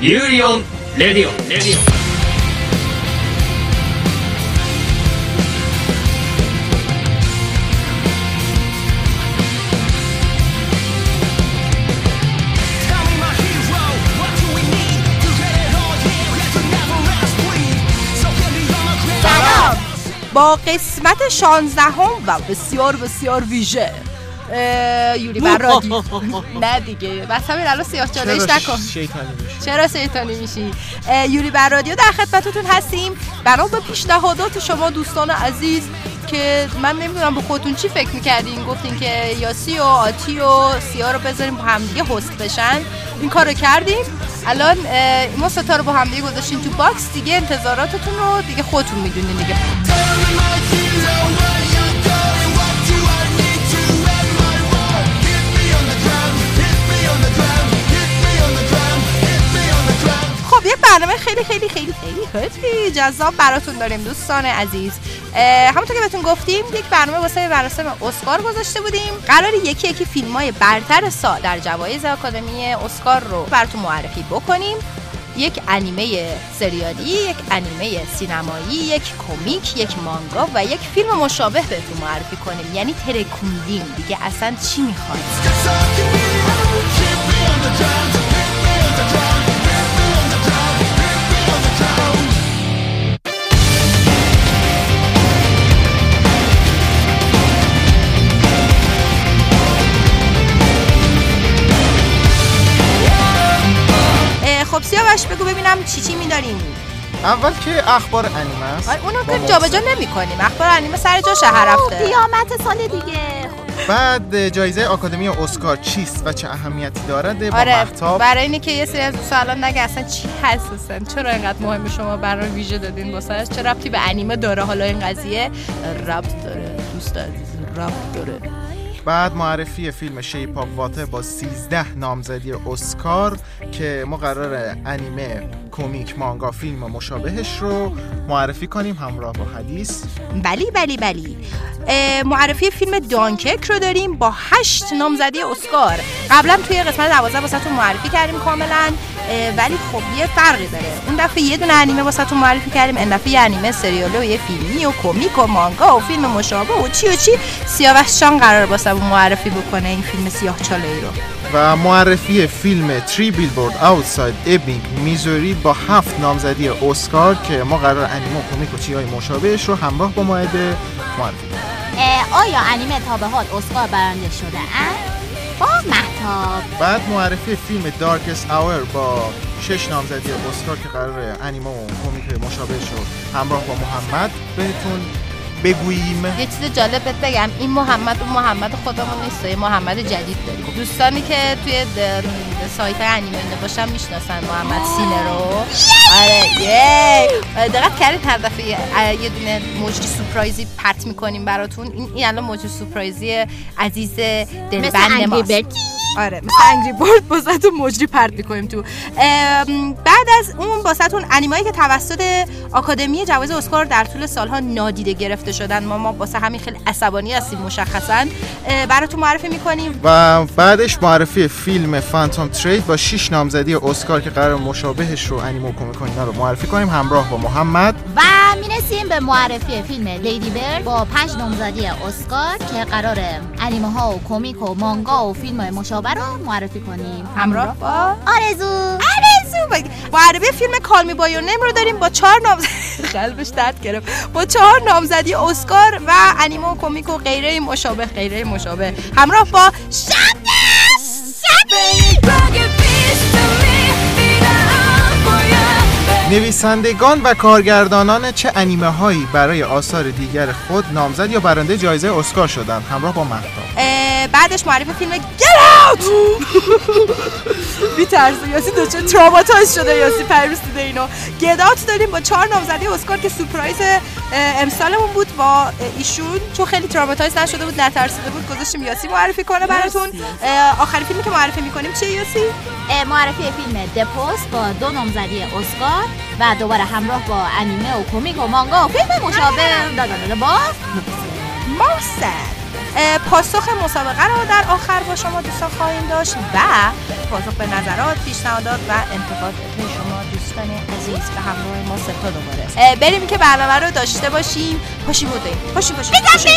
ユーリオンレディオンレディオンبا قسمت 16 هم و بسیار بسیار ویژه یوری بر رادیو نه دیگه بس همین الان سیاه چالش نکن چرا شیطانی میشی؟ یوری بر رادیو در خدمتتون هستیم. بنا به پیشنهادات شما دوستان عزیز که من نمی‌دونم به خودتون چی فکر می‌کردین. گفتین که یاسی و آتی و سیا رو بذاریم با هم دیگه host بشن. این کارو کردیم. الان ما سه تا رو با هم دیگه گذاشتیم تو box. دیگه انتظاراتتون رو دیگه خودتون می‌دونین دیگه. خب یه برنامه خیلی خیلی خیلی خیلی خیلی جذاب براتون داریم دوستان عزیز. همونطور که بهتون گفتیم یک برنامه واسه مراسم اسکار گذاشته بودیم. قرار یکی یکی فیلم های برتر سال در جوایز آکادمی اسکار رو براتون معرفی بکنیم. یک انیمه سریالی، یک انیمه سینمایی، یک کمیک، یک مانگا و یک فیلم مشابه بهتون معرفی کنیم. یعنی ترکوندیم دیگه اصلا چی می‌خواید؟ ببینم چی چی میداریم. اول که اخبار انیمه است. آره، اونو که جابجا نمی اخبار انیمه سر جا شهر رفته. قیامت سال دیگه. بعد جایزه آکادمی اسکار چیست و چه اهمیتی دارد؟ با آره محتاب برای اینه که یه سری از سوالان نگه اصلا چی هست اصلا چرا اینقدر مهمه شما برای ویژه دادین واسه چه ربطی به انیمه داره؟ حالا این قضیه ربط داره دوست عزیز ربط داره. بعد معرفی فیلم شیپ آف واتر با 13 نامزدی اسکار که ما قرار انیمه کمیک مانگا فیلم مشابهش رو معرفی کنیم همراه با حدیث. بلی بلی بلی. معرفی فیلم دانکک رو داریم با هشت نامزدی اسکار. قبلا توی قسمت دوازده واسه معرفی کردیم کاملا. ولی خب یه فرقی داره. اون دفعه یه دونه انیمه واسه معرفی کردیم. این دفعه یه انیمه سریاله و یه فیلمی و کمیک و مانگا و فیلم مشابه و چی و چی. سیاوش شان قرار واسه معرفی بکنه این فیلم سیاه چاله ای رو. و معرفی فیلم تری بیلبورد اوتساید ابینگ میزوری با هفت نامزدی اسکار که ما قرار انیمه و کمیک و چیهای مشابهش رو همراه با معرفی آیا انیمه تا به حال اسکار برنده شده؟ با محتاب بعد معرفی فیلم دارکس آور با شش نامزدی اسکار که قرار انیمه و کمیک مشابهش رو همراه با محمد بهتون بگوییم. یه چیز جالب بهت بگم این محمد و محمد خودمون نیست یه محمد جدید داریم. دوستانی که توی سایت انیمه باشن می‌شناسن محمد سینه رو. آره یه. دقت کردید هر دفعه یه دونه موجی سورپرایزی پرت می‌کنیم براتون. این این الان موجی سورپرایزی عزیز دلبند ماست. آره مثل انگری بورد بازتون مجری پرت می‌کنیم تو. بعد از اون بازتون انیمایی که توسط آکادمی جوایز اسکار در طول سالها نادیده گرفته شدن. ما ما واسه همین خیلی عصبانی هستیم مشخصا. براتون معرفی می‌کنیم. و بعدش معرفی فیلم فانتوم ترید با 6 نامزدی اسکار که قرار مشابهش رو انیمو کمیک رو معرفی کنیم. همراه با محمد. و می‌رسیم به معرفی فیلم لیدی برد با 5 نامزدی اسکار که قرار انیمه ها و کمیک و مانگا و فیلم مشابه رو معرفی کنیم. همراه با آرزو. آرزو. معرفی فیلم کالمی با نیم رو داریم با چهار نامزدی قلبش درد گرفت. با چهار نامزدی اسکار و انیمه و کمیک و غیره مشابه غیره مشابه. همراه با شب نویسندگان و کارگردانان چه انیمه هایی برای آثار دیگر خود نامزد یا برنده جایزه اسکار شدن همراه با مهتاب. بعدش معرفی فیلم Get Out! بی ترسه یاسی دوچه تراماتایز شده یاسی پریروز دیده اینو Get Out داریم با چهار نامزدی اسکار که surprise امسالمون بود با ایشون. چون خیلی traumatize نشده بود نترسیده بود گذاشتیم یاسی معرفی کنه براتون. آخری فیلمی که معرفی می‌کنیم چیه یاسی؟ معرفی فیلم The Post با دو نامزدی اسکار و دوباره همراه با انیمه و کمیک و مانگا و فیلم مشابه. دادن با مرسد اه، پاسخ مسابقه رو در آخر با شما دوستان خواهیم داشت و پاسخ به نظرات پیشنهادات و انتقادات شما دوستان عزیز به همراه ما ستا دوباره بریم که برنامه رو داشته باشیم. پاشیم بودیم پاشیم پاشیم پاشیم.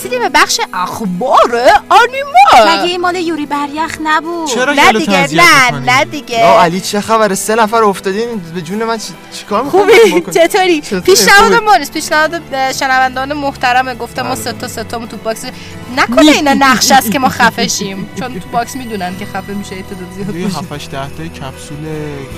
رسیدیم به بخش اخبار انیمه مگه این مال یوری بریخ نبود. چرا نه دیگه نه؟ نه دیگه. علی چه خبره؟ سه نفر افتادین به جون من چی- چیکار خوبی؟ چطوری؟ پیشنهاد نیست پیشنهاد شنوندان محترم گفته ما بله. سه تا سه تامون تو box. نکنه اینا نقش است که ما خفه شیم چون تو box می‌دونن که خفه میشه تعداد زیاد باشه. 7 8 10 تا کپسول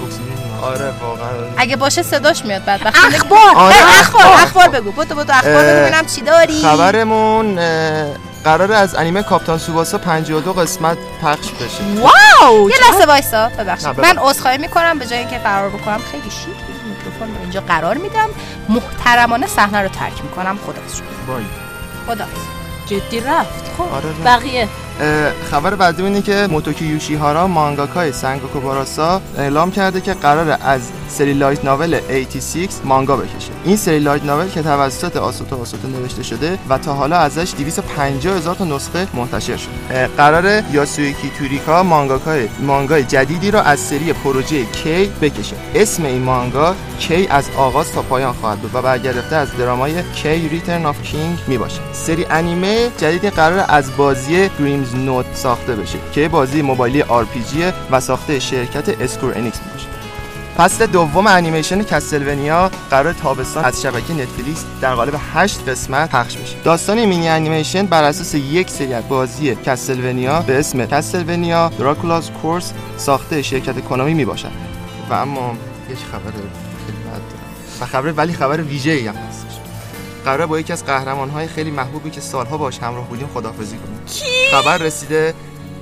اکسیژن. آره واقعا. اگه باشه صداش میاد بعد اخبار! آره، اخبار اخبار. بگو. بودو بودو اخبار ببینم چی داری. خبرمون اه، قراره از انیمه کاپتان سوباسا 52 قسمت پخش بشه. واو! یه لحظه وایسا ببخشید. من عذرخواهی می‌کنم به جای اینکه فرار بکنم خیلی شیک میکروفون رو اینجا قرار میدم. محترمانه صحنه رو ترک می‌کنم. خدافظ خدا جدی رفت. خب آره. بقیه. خبر بعدی اینه که موتوکی یوشیهارا مانگاکای سنگوکو باراسا اعلام کرده که قراره از سری light novel 86 مانگا بکشه. این سری light novel که توسط آسوتو آسوتو نوشته شده و تا حالا ازش 250 هزار تا نسخه منتشر شده. اه، قراره یاسویکی توریکا مانگاکای مانگای جدیدی را از سری پروژه K بکشه. اسم این مانگا K از آغاز تا پایان خواهد بود و برگرفته از درامای K Return of King می باشه سری انیمه جدیدی قرار از بازی Grimms Notes ساخته بشه که بازی موبایلی آر و ساخته شرکت Square Enix باشه. فصل دوم انیمیشن Castlevania قرار تابستان از شبکه نتفلیکس در قالب 8 قسمت پخش بشه. داستان مینی انیمیشن بر اساس یک سری از بازی Castlevania به اسم Castlevania Dracula's Curse ساخته شرکت Konami می باشد. و اما یک خبر خیلی بد و خبر ولی خبر ویژه‌ای هم هستش قراره با یکی از قهرمان‌های خیلی محبوبی که سالها باش همراه بودیم خدافظی کنیم. خبر رسیده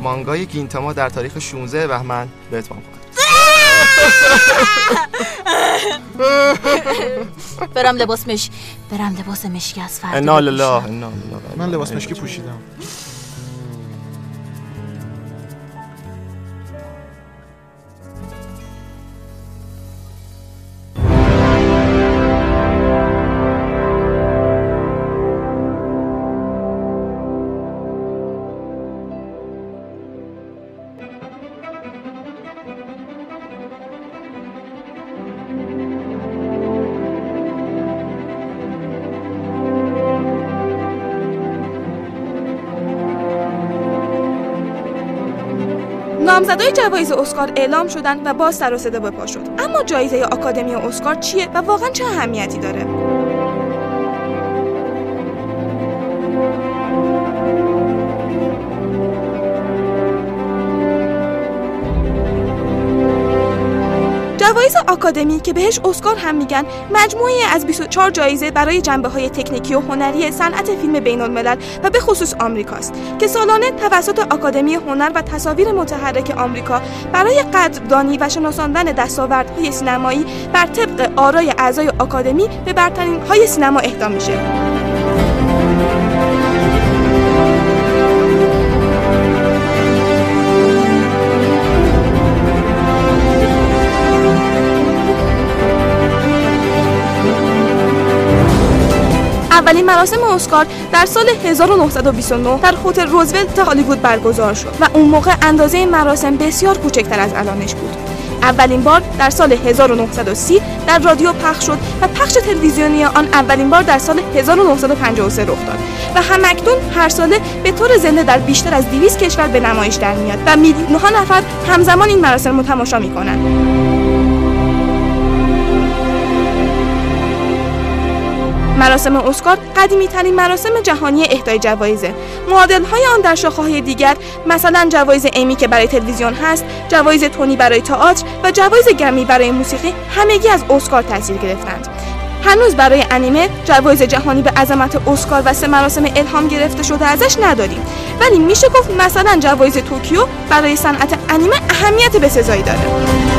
مانگای گینتاما در تاریخ 16 بهمن به اتمام خواهد برم لباس مش برم لباس مشکی از فردا انا بپوشم. لله انا لله. من لباس مشکی پوشیدم. نامزدای جوایز اسکار اعلام شدن و باز سر و صدا به پا شد. اما جایزه آکادمی اسکار چیه و واقعا چه اهمیتی داره؟ جوایز آکادمی که بهش اسکار هم میگن مجموعه از 24 جایزه برای جنبه های تکنیکی و هنری صنعت فیلم بین الملل و به خصوص آمریکاست که سالانه توسط آکادمی هنر و تصاویر متحرک آمریکا برای قدردانی و شناساندن دستاوردهای سینمایی بر طبق آرای اعضای آکادمی به برترین های سینما اهدا میشه. اولین مراسم اسکار در سال 1929 در هتل روزولت هالیوود برگزار شد و اون موقع اندازه این مراسم بسیار کوچکتر از الانش بود. اولین بار در سال 1930 در رادیو پخش شد و پخش تلویزیونی آن اولین بار در سال 1953 رخ داد و همکنون هر ساله به طور زنده در بیشتر از 200 کشور به نمایش در میاد و میلیون‌ها نفر همزمان این مراسم رو تماشا می‌کنند. مراسم اسکار قدیمی ترین مراسم جهانی اهدای جوایزه. معادل های آن در شاخه های دیگر مثلا جوایز امی که برای تلویزیون هست جوایز تونی برای تئاتر و جوایز گرمی برای موسیقی همگی از اسکار تاثیر گرفتند. هنوز برای انیمه جوایز جهانی به عظمت اسکار و سه مراسم الهام گرفته شده ازش نداریم. ولی میشه گفت مثلا جوایز توکیو برای صنعت انیمه اهمیت بسزایی داره.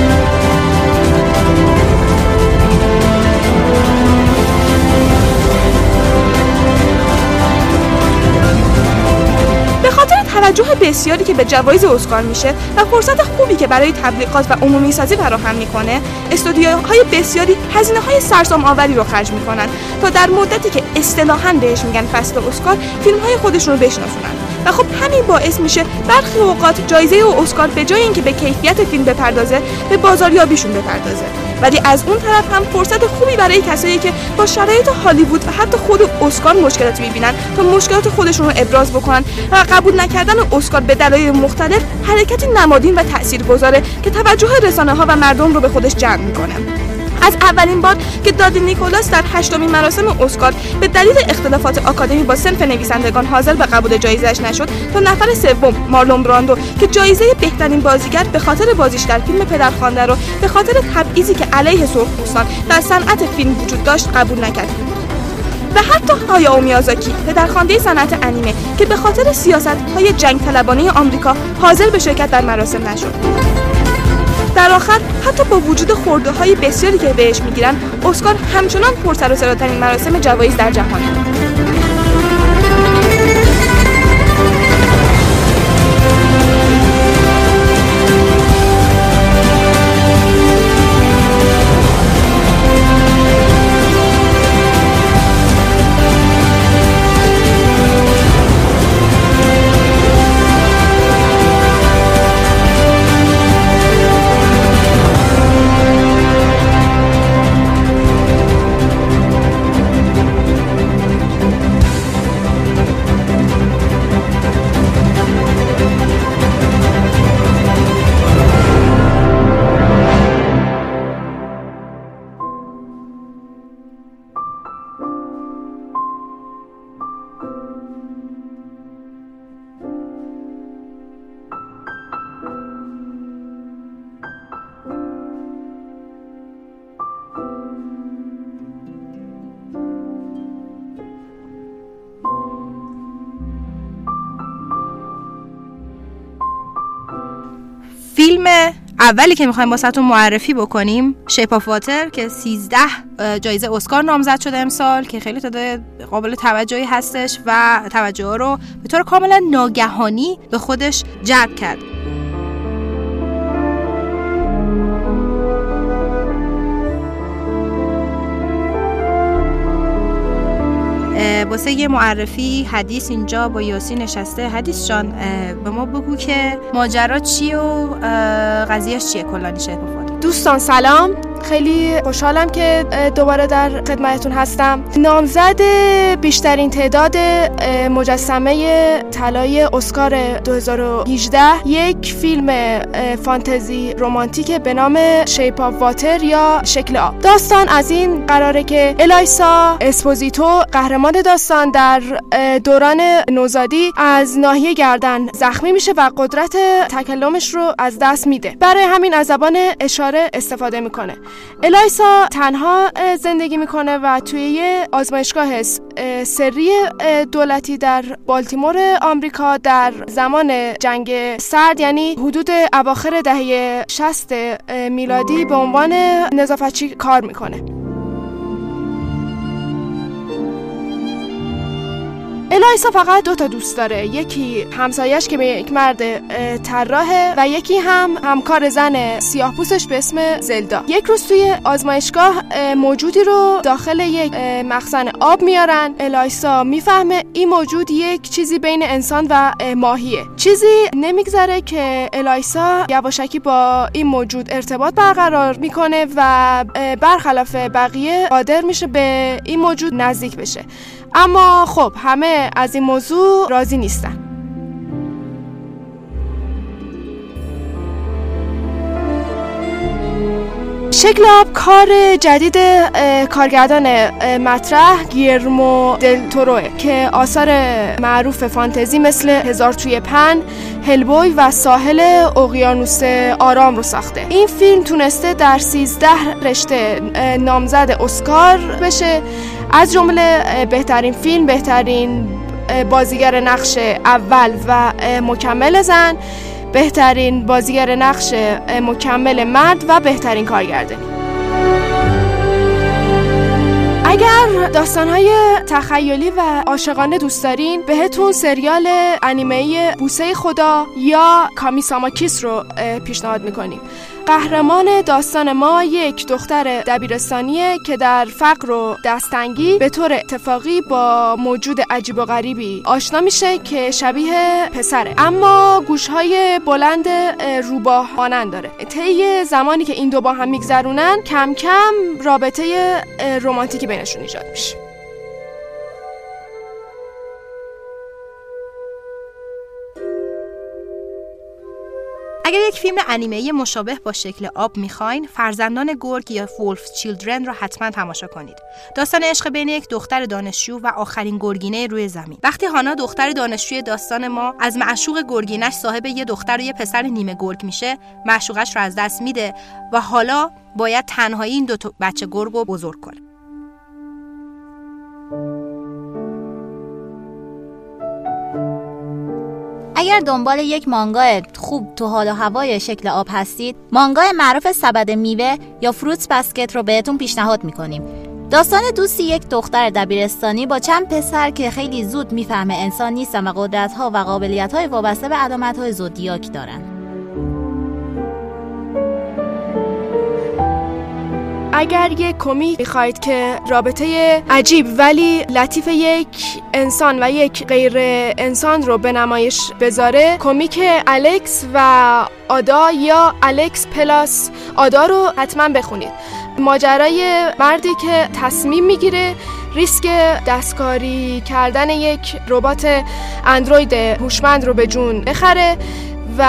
توجه بسیاری که به جوایز اسکار میشه و فرصت خوبی که برای تبلیغات و عمومی سازی فراهم می‌کنه استودیوهای بسیاری هزینه های سرسام آوری رو خرج می‌کنن تا در مدتی که اصطلاحا بهش میگن فصل اسکار فیلم های خودشون رو بشناسونن. و خب همین باعث میشه برخی اوقات جایزه و اسکار به جای اینکه به کیفیت فیلم بپردازه به بازاریابیشون بپردازه. ولی از اون طرف هم فرصت خوبی برای کسایی که با شرایط هالیوود و حتی خود اسکار مشکلاتی می‌بینن تا مشکلات خودشون رو ابراز بکنن و قبول نکردن اسکار به دلایل مختلف حرکتی نمادین و تاثیرگذاره که توجه رسانه ها و مردم رو به خودش جمع می‌کنه. از اولین بار که دادی نیکولاس در هشتمین مراسم اسکار به دلیل اختلافات آکادمی با سنف نویسندگان حاضر به قبول جایزهش نشد تا نفر سوم مارلون براندو که جایزه بهترین بازیگر به خاطر بازیش در فیلم پدرخوانده رو به خاطر تبعیضی که علیه سرخپوستان در صنعت فیلم وجود داشت قبول نکرد. و حتی هایاو میازاکی پدرخوانده صنعت انیمه که به خاطر سیاست های جنگ طلبانه آمریکا حاضر به شرکت در مراسم نشد. در آخر حتی با وجود خورده های بسیاری که بهش می‌گیرن اسکار همچنان پرسر و صداترین مراسم جوایز در جهانه اولی که می‌خوایم واسهتون معرفی بکنیم شیپ آف واتر که 13 جایزه اسکار نامزد شده امسال که خیلی تعداد قابل توجهی هستش و توجه رو به طور کاملا ناگهانی به خودش جلب کرد. واسه یه معرفی حدیث اینجا با یاسی نشسته. حدیث جان به ما بگو که ماجرا چیه و قضیهش چیه؟ کلانی شیپ دوستان سلام. خیلی خوشحالم که دوباره در خدمتتون هستم. نامزد بیشترین تعداد مجسمه طلای اسکار 2018 یک فیلم فانتزی رومانتیک به نام Shape of Water یا شکل آب. داستان از این قراره که الایسا اسپوزیتو قهرمان داستان در دوران نوزادی از ناحیه گردن زخمی میشه و قدرت تکلمش رو از دست میده. برای همین از زبان اشاره استفاده می‌کنه. الایسا تنها زندگی می‌کنه و توی یه آزمایشگاه سری دولتی در بالتیمور آمریکا در زمان جنگ سرد یعنی حدود اواخر دهه 60 میلادی به عنوان نظافتچی کار می‌کنه. الایسا فقط دو تا دوست داره. یکی همسایش که به یک مرد طراحه و یکی هم همکار زن سیاه پوستش به اسم زلدا. یک روز توی آزمایشگاه موجودی رو داخل یک مخزن آب میارن. الایسا می‌فهمه این موجود یک چیزی بین انسان و ماهیه. چیزی نمیگذره که الایسا یواشکی با این موجود ارتباط برقرار می‌کنه و برخلاف بقیه قادر میشه به این موجود نزدیک بشه. اما خب همه از این موضوع راضی نیستن. شکل آب کار جدید کارگردان مطرح گیرمو دل توروه که آثار معروف فانتزی مثل هزار توی پن هلبوی و ساحل اقیانوس آرام رو ساخته. این فیلم تونسته در 13 رشته نامزد اسکار بشه. از جمله بهترین فیلم بهترین بازیگر نقش اول و مکمل زن. بهترین بازیگر نقش مکمل مرد و بهترین کارگردانی اگر داستانهای تخیلی و عاشقانه دوست دارین بهتون سریال انیمه بوسه خدا یا کامیساما کیس رو پیشنهاد می‌کنیم. قهرمان داستان ما یک دختر دبیرستانیه که در فقر و دستنگی به طور اتفاقی با موجود عجیب و غریبی آشنا میشه که شبیه پسره. اما گوشهای بلند اه، روباه مانند داره. طی زمانی که این دو با هم میگذرونن کم کم رابطه رمانتیکی بینشون ایجاد میشه. فیلم انیمه مشابه با شکل آب می‌خواین فرزندان گرگ یا وولف چیلدرن رو حتما تماشا کنید. داستان عشق بین یک دختر دانشجو و آخرین گرگینه روی زمین. وقتی هانا دختر دانشجوی داستان ما از معشوق گرگینش صاحب یه دختر و یه پسر نیمه گرگ میشه معشوقش رو از دست میده و حالا باید تنهایی این دو بچه گرگ رو بزرگ کنه. اگر دنبال یک مانگای خوب تو حال و هوای شکل آب هستید مانگای معروف سبد میوه یا فروتس بسکت رو بهتون پیشنهاد می‌کنیم. داستان دوستی یک دختر دبیرستانی با چند پسر که خیلی زود می‌فهمه انسان نیستن و قدرت ها و قابلیت های وابسته به علامت های زودیاک دارن. اگر یک کمیک می‌خواید که رابطه عجیب ولی لطیف یک انسان و یک غیر انسان رو به نمایش بذاره کمیک الکس و آدا یا الکس plus آدا رو حتما بخونید. ماجرای مردی که تصمیم می‌گیره ریسک دستکاری کردن یک ربات اندروید هوشمند رو به جون بخره و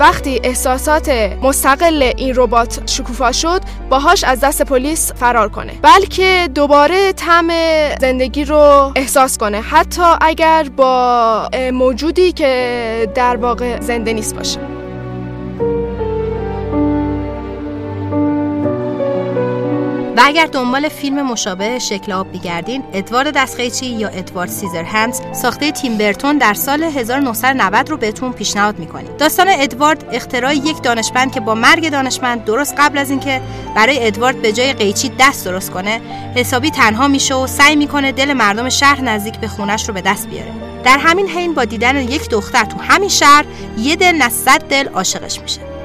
وقتی احساسات مستقل این ربات شکوفا شد باهاش از دست پلیس فرار کنه. بلکه دوباره طعم زندگی رو احساس کنه حتی اگر با موجودی که در واقع زنده نیست باشه. و اگر دنبال فیلم مشابه شکل آب بیگردین ادوارد دستقیچی یا ادوارد سیزر هندز ساخته تیم برتون در سال 1990 رو بهتون پیشنهاد می‌کنیم. داستان ادوارد اختراع یک دانشمند که با مرگ دانشمند درست قبل از اینکه برای ادوارد به جای قیچی دست درست کنه حسابی تنها میشه و سعی می‌کنه دل مردم شهر نزدیک به خونش رو به دست بیاره. در همین حین با دیدن یک دختر تو همین شهر یه دل نه دل عاشقش میشه.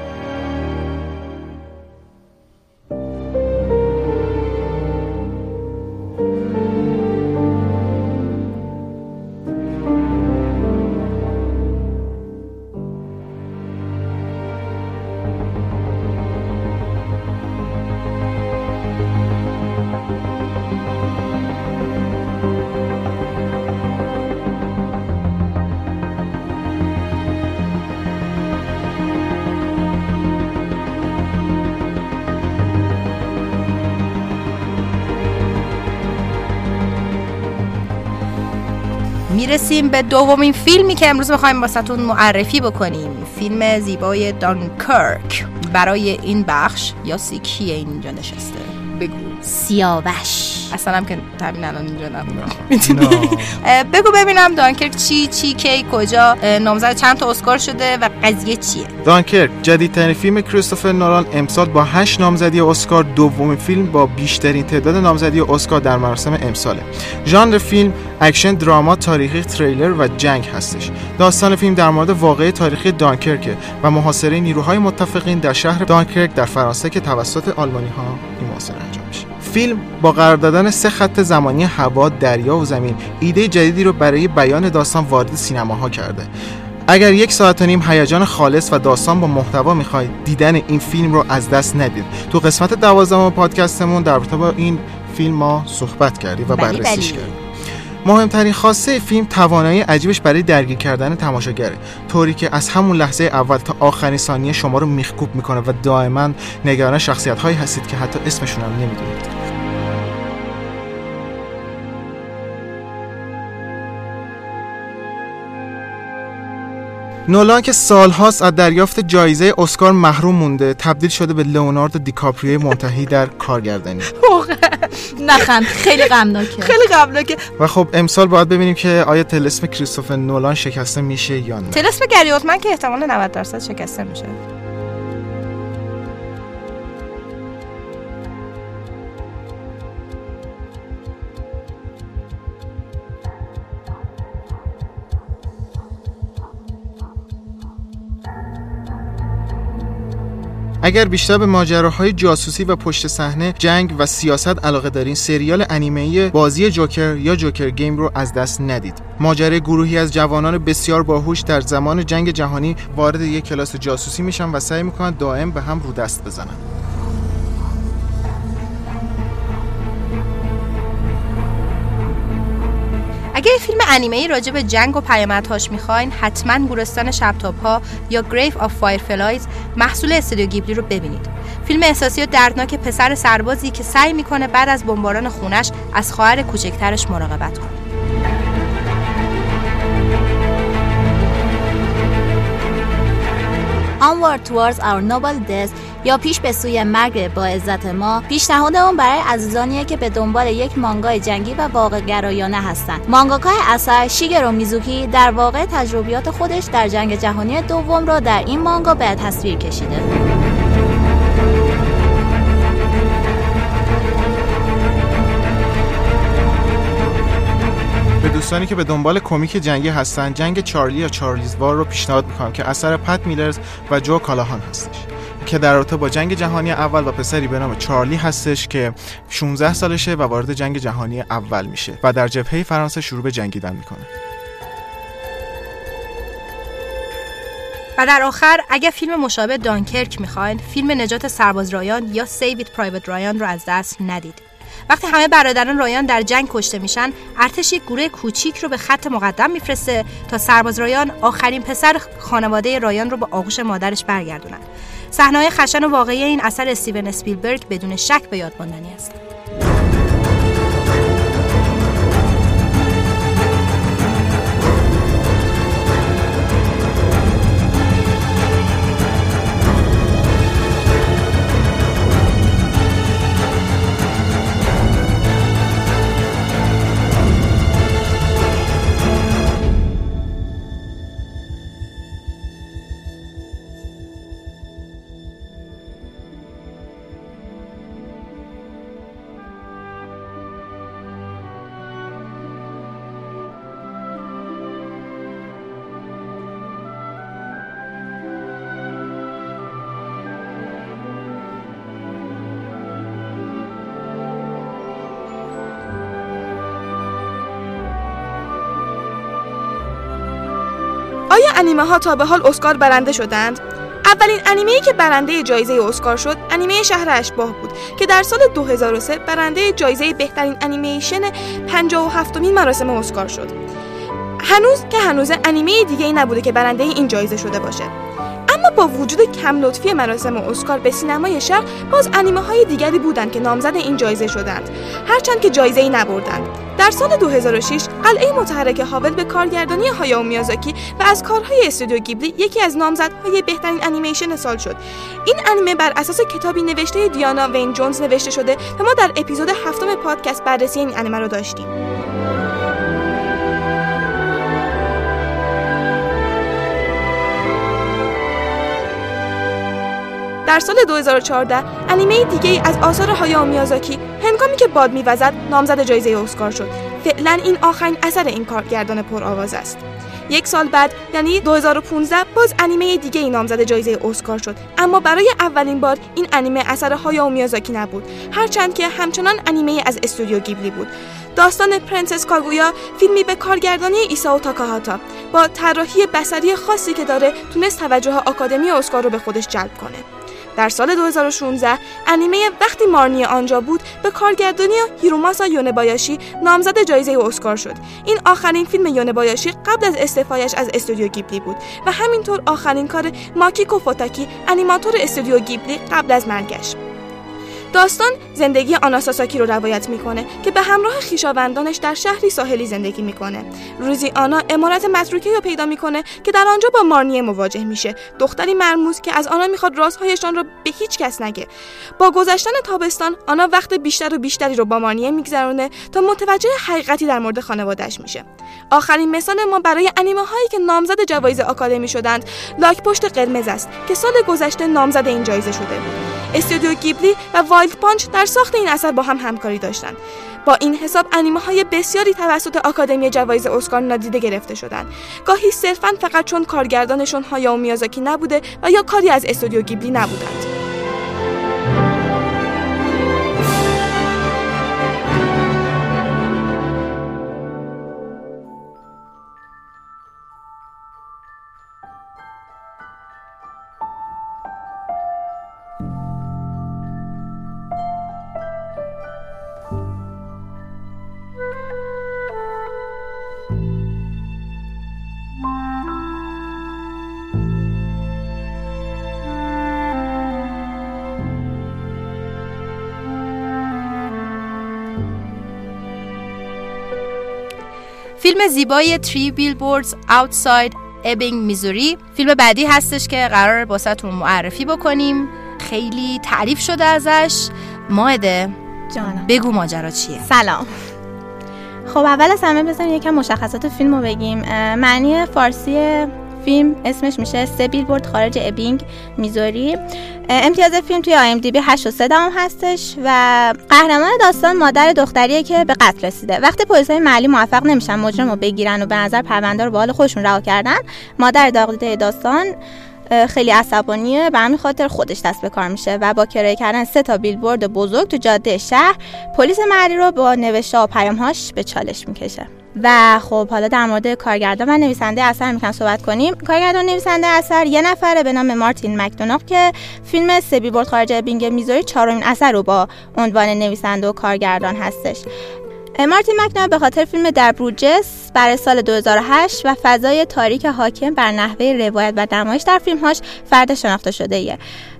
می‌رسیم به دومین فیلمی که امروز می‌خوایم واسهتون معرفی بکنیم. فیلم زیبای دانکرک. برای این بخش یا کیه اینجا نشسته. سیاوش. اصلا هم که همین الان اینجا؟ اه، بگو ببینم دانکرک چی چی کی کجا نامزد چند تا اسکار شده و قضیه چیه؟ دانکرک جدیدترین فیلم کریستوفر نولان امسال با 8 نامزدی اسکار دومین فیلم با بیشترین تعداد نامزدی اسکار در مراسم امساله. ژانر فیلم اکشن دراما تاریخی تریلر و جنگ هستش. داستان فیلم در مورد واقعه تاریخی دانکرک و محاصره نیروهای متفقین در شهر دانکرک در فرانسه که توسط آلمانی ها این محاصره فیلم با قرار دادن سه خط زمانی هوا، دریا و زمین ایده جدیدی رو برای بیان داستان وارد سینماها کرده. اگر یک ساعت و نیم هیجان خالص و داستان با محتوا می‌خواید دیدن این فیلم رو از دست ندید. تو قسمت دوازدهم پادکستمون در رابطه با این فیلم ما صحبت کردیم و بررسیش. کردیم. مهمترین خاصه فیلم توانایی عجیبش برای درگیر کردن تماشاگره طوری که از همون لحظه اول تا آخرین ثانیه شما رو میخکوب می‌کنه و دائما نگران شخصیت هایی هستید که حتی اسمشون هم نمی‌دونید نولان که سالهاست از دریافت جایزه اسکار محروم مونده تبدیل شده به لئوناردو دیکاپریوی منتهی در کارگردانی. نخند. خیلی غمناکه. خیلی غمناکه. و خب امسال باید ببینیم که آیا تلسم کریستوفر نولان شکسته میشه یا نه. تلسم گری اوتمن که احتمال 90 درصد شکسته میشه. اگر بیشتر به ماجراهای جاسوسی و پشت صحنه جنگ و سیاست علاقه دارین سریال انیمه‌ای بازی جوکر یا جوکر گیم رو از دست ندید. ماجرای گروهی از جوانان بسیار باهوش در زمان جنگ جهانی وارد یک کلاس جاسوسی میشن و سعی می‌کنن دائم به هم رو دست بزنن. اگه فیلم انیمه راجع به جنگ و پیامدهاش می‌خواین حتما گورستان شبتاب ها یا Grave of Fireflies محصول استودیو گیبلی رو ببینید. فیلم احساسی و دردناک پسر سربازی که سعی می‌کنه بعد از بمباران خونش از خواهر کوچکترش مراقبت کنه. Onward Towards Our Noble Death. یا پیش به سوی مرگ با عزت ما پیشنهاد اون برای عزیزانیه که به دنبال یک مانگای جنگی و واقع گرایانه هستند. مانگاکای اثر شیگرو میزوکی در واقع تجربیات خودش در جنگ جهانی دوم را در این مانگا به تصویر کشیده. دوستانی که به دنبال کمیک جنگی هستن جنگ چارلی یا چارلیز وار رو پیشنهاد می‌کنم که اثر پت میلرز و جو کالاهان هستش. که در رابطه با جنگ جهانی اول و پسری به نام چارلی هستش که 16 سالشه و وارد جنگ جهانی اول میشه و در جبهه فرانسه شروع به جنگیدن می‌کنه. و در آخر اگر فیلم مشابه دانکرک می‌خواین فیلم نجات سرباز رایان یا سیویت پرایوت رایان رو از دست ندید. وقتی همه برادران رایان در جنگ کشته میشن ارتش یک گروه کوچیک رو به خط مقدم میفرسته تا سرباز رایان آخرین پسر خانواده رایان رو به آغوش مادرش برگردونن. صحنه‌های خشن و واقعی این اثر استیون اسپیلبرگ بدون شک به یاد ماندنی است. انیمه ها تا به حال اسکار برنده شدند؟ اولین انیمه‌ای که برنده جایزه اسکار شد انیمه شهر اشباه بود که در سال 2003 برنده جایزه بهترین انیمیشن 57 مین مراسم اسکار شد هنوز که هنوز انیمه دیگه ای نبوده که برنده این جایزه شده باشه با وجود کم لطفی مراسم اسکار به سینمای شرق باز انیمه های دیگری بودند که نامزد این جایزه شدند. هرچند که جایزه ای نبردند. در سال 2006 قلعه متحرک هاول به کارگردانی هایاو میازاکی و از کارهای استودیو گیبلی یکی از نامزدهای بهترین انیمیشن سال شد. این انیمه بر اساس کتابی نوشته دیانا وین جونز نوشته شده و ما در اپیزود هفتم پادکست بررسی این انیمه رو داشتیم. در سال 2014 انیمه دیگه ای از آثار هایاو میازاکی هنگامی که باد میوزد نامزد جایزه اسکار شد. فعلا این آخرین اثر این کارگردان پرآوازه است. یک سال بعد یعنی 2015 باز انیمه دیگه ای نامزد جایزه اسکار شد. اما برای اولین بار این انیمه اثر هایاو میازاکی نبود. هرچند که همچنان انیمه از استودیو گیبلی بود. داستان پرنسس کاگویا فیلمی به کارگردانی ایساو تاکاهاتا با طراحی بصری خاصی که داره تونست توجه آکادمی اسکار رو به خودش جلب کنه. در سال 2016 انیمه وقتی مارنی آنجا بود به کارگردانی هیروماسا یونبایاشی نامزد جایزه اسکار شد. این آخرین فیلم یونبایاشی قبل از استعفایش از استودیو گیبلی بود و همینطور آخرین کار ماکیکو فوتاکی انیماتور استودیو گیبلی قبل از مرگش. داستان زندگی آناساساکی رو روایت می‌کنه که به همراه خیشاوندانش در شهری ساحلی زندگی می‌کنه. روزی آنا امارت متروکه رو پیدا می‌کنه که در آنجا با مارنیه مواجه میشه. دختری مرموز که از آنها می‌خواد رازهایشان رو به هیچ کس نگه. با گذشتن تابستان آنا وقت بیشتر و بیشتری رو با مارنیه میگذرونه تا متوجه حقیقتی در مورد خانوادهش میشه. آخرین مثال ما برای انیمه هایی که نامزد جوایز آکادمی شدند لاک پشت قرمز است که سال گذشته نامزد این جایزه شده بود. استودیو گیبلی و Wild Bunch در ساخت این اثر با هم همکاری داشتند. با این حساب انیمه های بسیاری توسط آکادمی جوایز اسکار نادیده گرفته شدند. گاهی صرفا فقط چون کارگردانشون هایاو میازاکی نبوده و یا کاری از استودیو گیبلی نبودند. فیلم زیبای Three Billboards Outside Ebbing Missouri فیلم بعدی هستش که قراره براتون معرفی بکنیم. خیلی تعریف شده ازش. ماهده جانم. بگو ماجرا چیه؟ سلام. خب اول از همه بزنیم یکم مشخصات فیلم رو بگیم معنی فارسی فیلم اسمش میشه سه بیلبورد خارج ابینگ میزوری. امتیاز فیلم توی IMDb 8 و 3 دهم هستش و قهرمان داستان مادر دختریه که به قتل رسیده. وقتی پلیسای محلی موفق نمیشن مجرم رو بگیرن و به نظر پرونده رو به حال خودشون رها کردن مادر داغدیده داستان خیلی عصبانیه. به همین خاطر خودش دست به کار میشه و با کرایه کردن سه تا بیلبورد بزرگ تو جاده شهر پلیس محلی رو با نوشته و پیامهاش به چالش می‌کشه. و خب حالا در مورد کارگردان و نویسنده اثر می‌کنم صحبت کنیم کارگردان نویسنده اثر یه نفره به نام مارتین مکدوناغ که فیلم سبی برد خارج بینگ میزوری چهارمین اثر رو با عنوان نویسنده و کارگردان هستش مارتین مکدوناغ به خاطر فیلم در بروجس برای سال 2008 و فضای تاریک حاکم بر نحوه روایت و نمایش در فیلمهاش فرد شناخته شده ایه.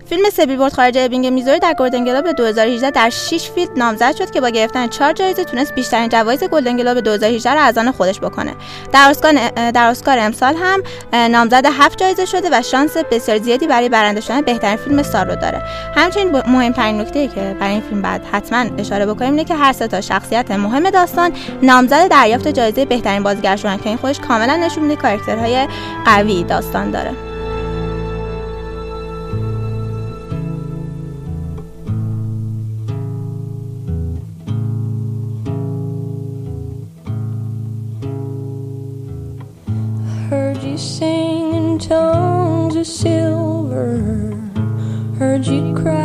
فیلم سبی برد خارج بینگ میزوری در گلدن گلوب 2018 در 6 فیلم نامزد شد که با گرفتن 4 جایزه تونست بیشترین جوایز گلدن گلوب 2018 رو از آن خودش بکنه. در اسکار در اسکار امسال هم نامزد 7 جایزه شده و شانس بسیار زیادی برای برنده شدن بهترین فیلم سال رو داره. همچنین مهمترین نکته که برای این فیلم بعد حتما اشاره بکنیم اینه که هر سه تا شخصیت مهم داستان نامزد دریافت جایزه بهترین بازیگر شدن که این خودش کاملا نشون میده کاراکترهای قوی داستان داره.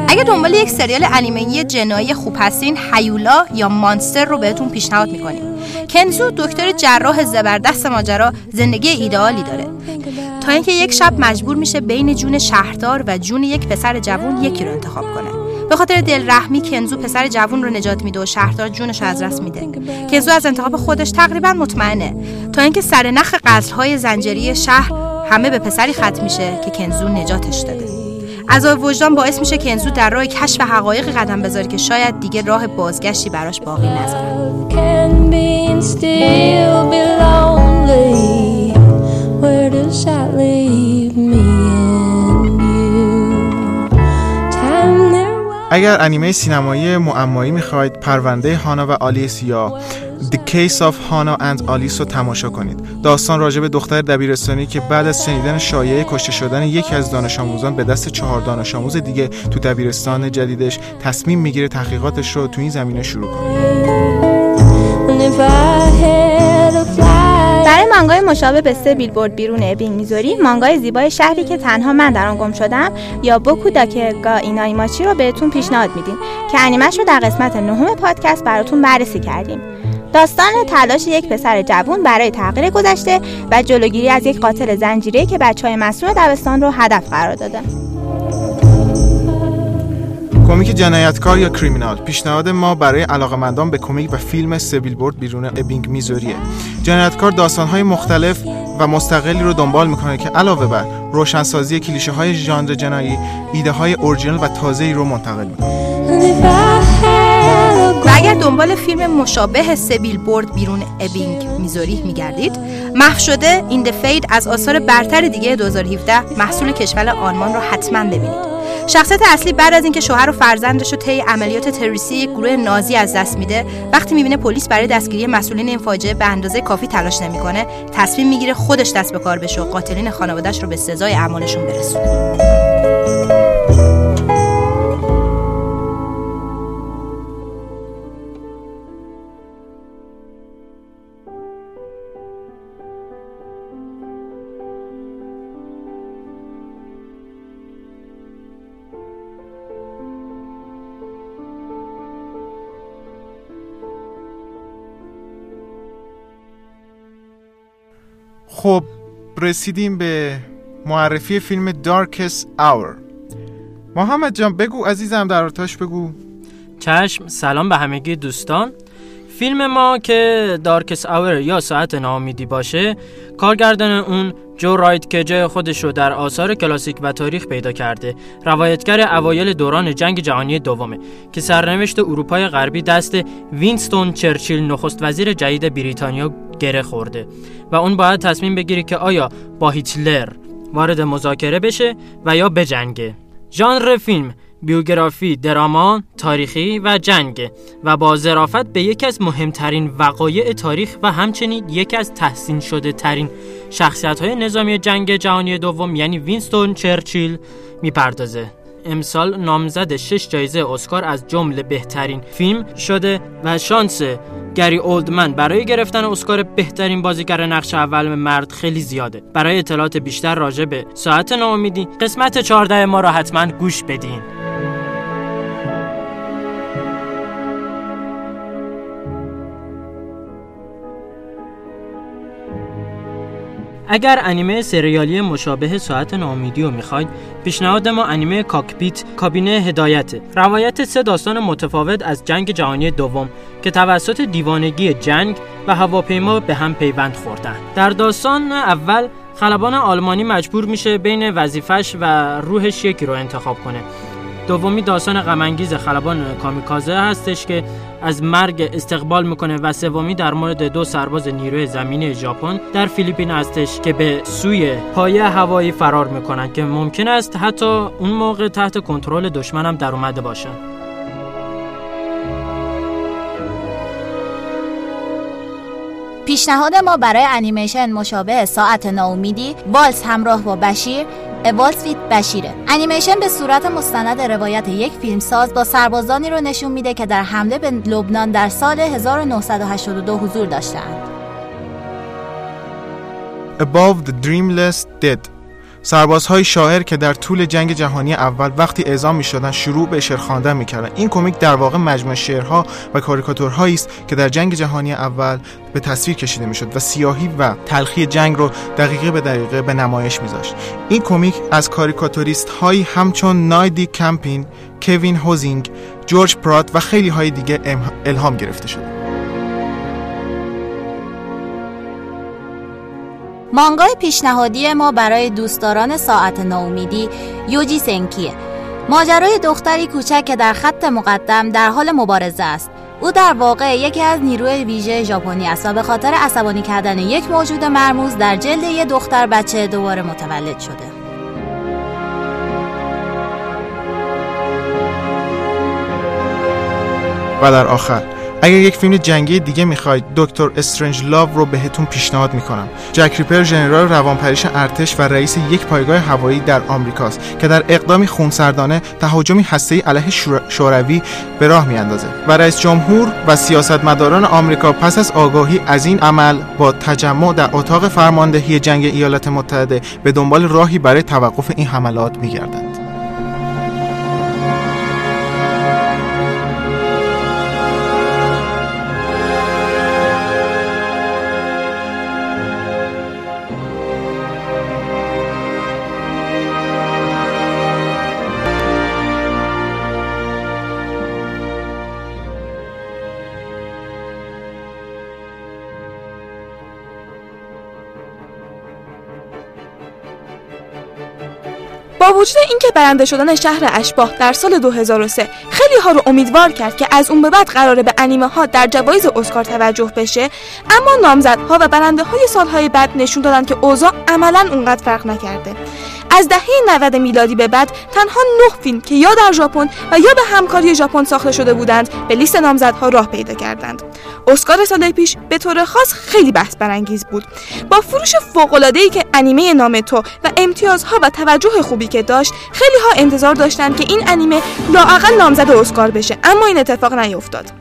اگه دنبال یک سریال انیمه‌ای جنایی خوب هستین هیولا یا مانستر رو بهتون پیشنهاد می‌کنیم. کنزو دکتر جراح زبردست ماجرا زندگی ایدئالی داره. تا اینکه یک شب مجبور میشه بین جون شهردار و جون یک پسر جوون یکی رو انتخاب کنه. به خاطر دلرحمی کنزو پسر جوون رو نجات میده و شهردار جونش از دست میده. کنزو از انتخاب خودش تقریبا مطمئنه. تا اینکه سر نخ قتل‌های زنجیری شهر همه به پسری ختم میشه که کنزو نجاتش داده. عذاب وجدان باعث میشه کنزو در راه کشف حقایق قدم بذاره که شاید دیگه راه بازگشتی براش باقی نذاره. اگر انیمه سینمایی معمایی می‌خواید پرونده هانا و آلیس یا The Case of Hana and Alice رو تماشا کنید. داستان راجع به دختر دبیرستانی که بعد از شنیدن شایعه کشته شدن یکی از دانش آموزان به دست چهار دانش آموز دیگه تو دبیرستان جدیدش تصمیم می‌گیره تحقیقاتش رو تو این زمینه شروع کنه. برای مانگای مشابه به سه بیلبورد بیرون ابینگ میزوری مانگای زیبای شهری که تنها من در آن گم شدم یا بوکو داکه گا اینایماچی رو بهتون پیشنهاد میدیم که انیمش رو در قسمت نهم پادکست براتون بررسی کردیم. داستان تلاش یک پسر جوون برای تغییر گذشته و جلوگیری از یک قاتل زنجیره که بچه های مسئول دبستان رو هدف قرار داده. کمیک جنایتکار یا کریمینال. پیشنهاد ما برای علاقمندان به کمیک و فیلم سبیل بورد بیرون ابینگ میزوریه. جنایتکار داستانهای مختلف و مستقلی رو دنبال می‌کنه که علاوه بر روشنسازی کلیشه های ژانر جنایی ایده های اورجینال و تازه‌ای رو منتقل می‌کنه. و اگر دنبال فیلم مشابه سه بیلبورد بیرون ابینگ میزوری میگردید محو شده In the Fade از آثار برتر دیگه 2017 محصول کشور آلمان رو حتما ببینید. شخصیت اصلی بعد از اینکه شوهر و فرزندش رو طی عملیات تروریستی یک گروه نازی از دست میده وقتی می‌بینه پلیس برای دستگیری مسئولین این فاجعه به اندازه کافی تلاش نمی‌کنه تصمیم می‌گیره خودش دست به کار بشه و قاتلین خانوادهش رو به سزای اعمالشون برسونه. خب رسیدیم به معرفی فیلم دارکس اور محمد جان بگو عزیزم در ارتباطش بگو. چشم سلام به همگی دوستان. فیلم ما که دارکس آور یا ساعت ناامیدی باشه کارگردان اون جو رایت که جای خودش رو در آثار کلاسیک و تاریخ پیدا کرده. روایتگر اوایل دوران جنگ جهانی دومه که سرنوشت اروپای غربی دست وینستون چرچیل نخست وزیر جدید بریتانیا گره خورده و اون باید تصمیم بگیره که آیا با هیتلر وارد مذاکره بشه و یا بجنگه ژانر فیلم بیوگرافی، دراما، تاریخی و جنگ و با ظرافت به یکی از مهمترین وقایع تاریخ و همچنین یکی از تحسین شده ترین شخصیت های نظامی جنگ جهانی دوم یعنی وینستون چرچیل می‌پردازه. امسال نامزد شش جایزه اسکار از جمله بهترین فیلم شده و شانس گری اولدمن برای گرفتن اسکار بهترین بازیگر نقش اول مرد خیلی زیاده. برای اطلاعات بیشتر راجع به ساعت ناامیدی قسمت 14 ما را حتما گوش بدین. اگر انیمه سریالی مشابه ساعت ناامیدی رو می‌خواید پیشنهاد ما انیمه کاکپیت کابینه هدایته. روایت سه داستان متفاوت از جنگ جهانی دوم که توسط دیوانگی جنگ و هواپیما به هم پیوند خوردن. در داستان اول خلبان آلمانی مجبور میشه بین وظیفش و روحش یکی رو انتخاب کنه. دومی داستان غمانگیز خلبان کامیکازه هستش که از مرگ استقبال می‌کنه و سومی در مورد دو سرباز نیروی زمینی ژاپن در فیلیپین هستش که به سوی پایه هوایی فرار می‌کنن که ممکن است حتی اون موقع تحت کنترل دشمن هم در اومده باشن. پیشنهاد ما برای انیمیشن مشابه ساعت ناامیدی والز همراه با بشیر والز ویت بشیره انیمیشن به صورت مستند روایت یک فیلمساز با سربازانی رو نشون میده که در حمله به لبنان در سال 1982 حضور داشتند Above the Dreamless Dead. سربازهای شاعر که در طول جنگ جهانی اول وقتی اعزام می شدن شروع به شعر خواندن می‌کردن. این کمیک در واقع مجموعه شعرها و کاریکاتورهایی است که در جنگ جهانی اول به تصویر کشیده می‌شد و سیاهی و تلخی جنگ رو دقیقه به دقیقه به نمایش میذاشت. این کمیک از کاریکاتوریست هایی همچون نایدی کمپین کوین هوزینگ جورج پرات و خیلی های دیگه الهام گرفته شده. مانگای پیشنهادی ما برای دوستداران ساعت ناامیدی یوجی سنکیه. ماجرای دختری کوچک که در خط مقدم در حال مبارزه است. او در واقع یکی از نیروی ویژه ژاپنی است و به خاطر عصبانی کردن یک موجود مرموز در جلد یک دختر بچه دوباره متولد شده. و در آخر اگر یک فیلم جنگی دیگه می‌خواید دکتر استرنج لاو رو بهتون پیشنهاد می‌کنم. جک ریپر ژنرال روانپریش ارتش و رئیس یک پایگاه هوایی در آمریکاست که در اقدامی خونسردانه تهاجمی هسته‌ای علیه شور- شوروی به راه میاندازه. و رئیس جمهور و سیاستمداران آمریکا پس از آگاهی از این عمل با تجمع در اتاق فرماندهی جنگ ایالات متحده به دنبال راهی برای توقف این حملات میگردند. با وجود اینکه برنده شدن شهر اشباح در سال 2003 خیلی ها رو امیدوار کرد که از اون به بعد قراره به انیمه ها در جوایز اسکار توجه بشه اما نامزدها و برنده های سالهای بعد نشون دادن که اوضاع عملا اونقدر فرق نکرده از دهه 90 میلادی به بعد تنها نه فیلم که یا در ژاپن و یا به همکاری ژاپن ساخته شده بودند به لیست نامزدها راه پیدا کردند. اسکار سال پیش به طور خاص خیلی بحث برانگیز بود. با فروش فوق‌العاده‌ای که انیمه نام تو و امتیازها و توجه خوبی که داشت، خیلی ها انتظار داشتند که این انیمه لااقل نامزد اسکار بشه، اما این اتفاق نیفتاد.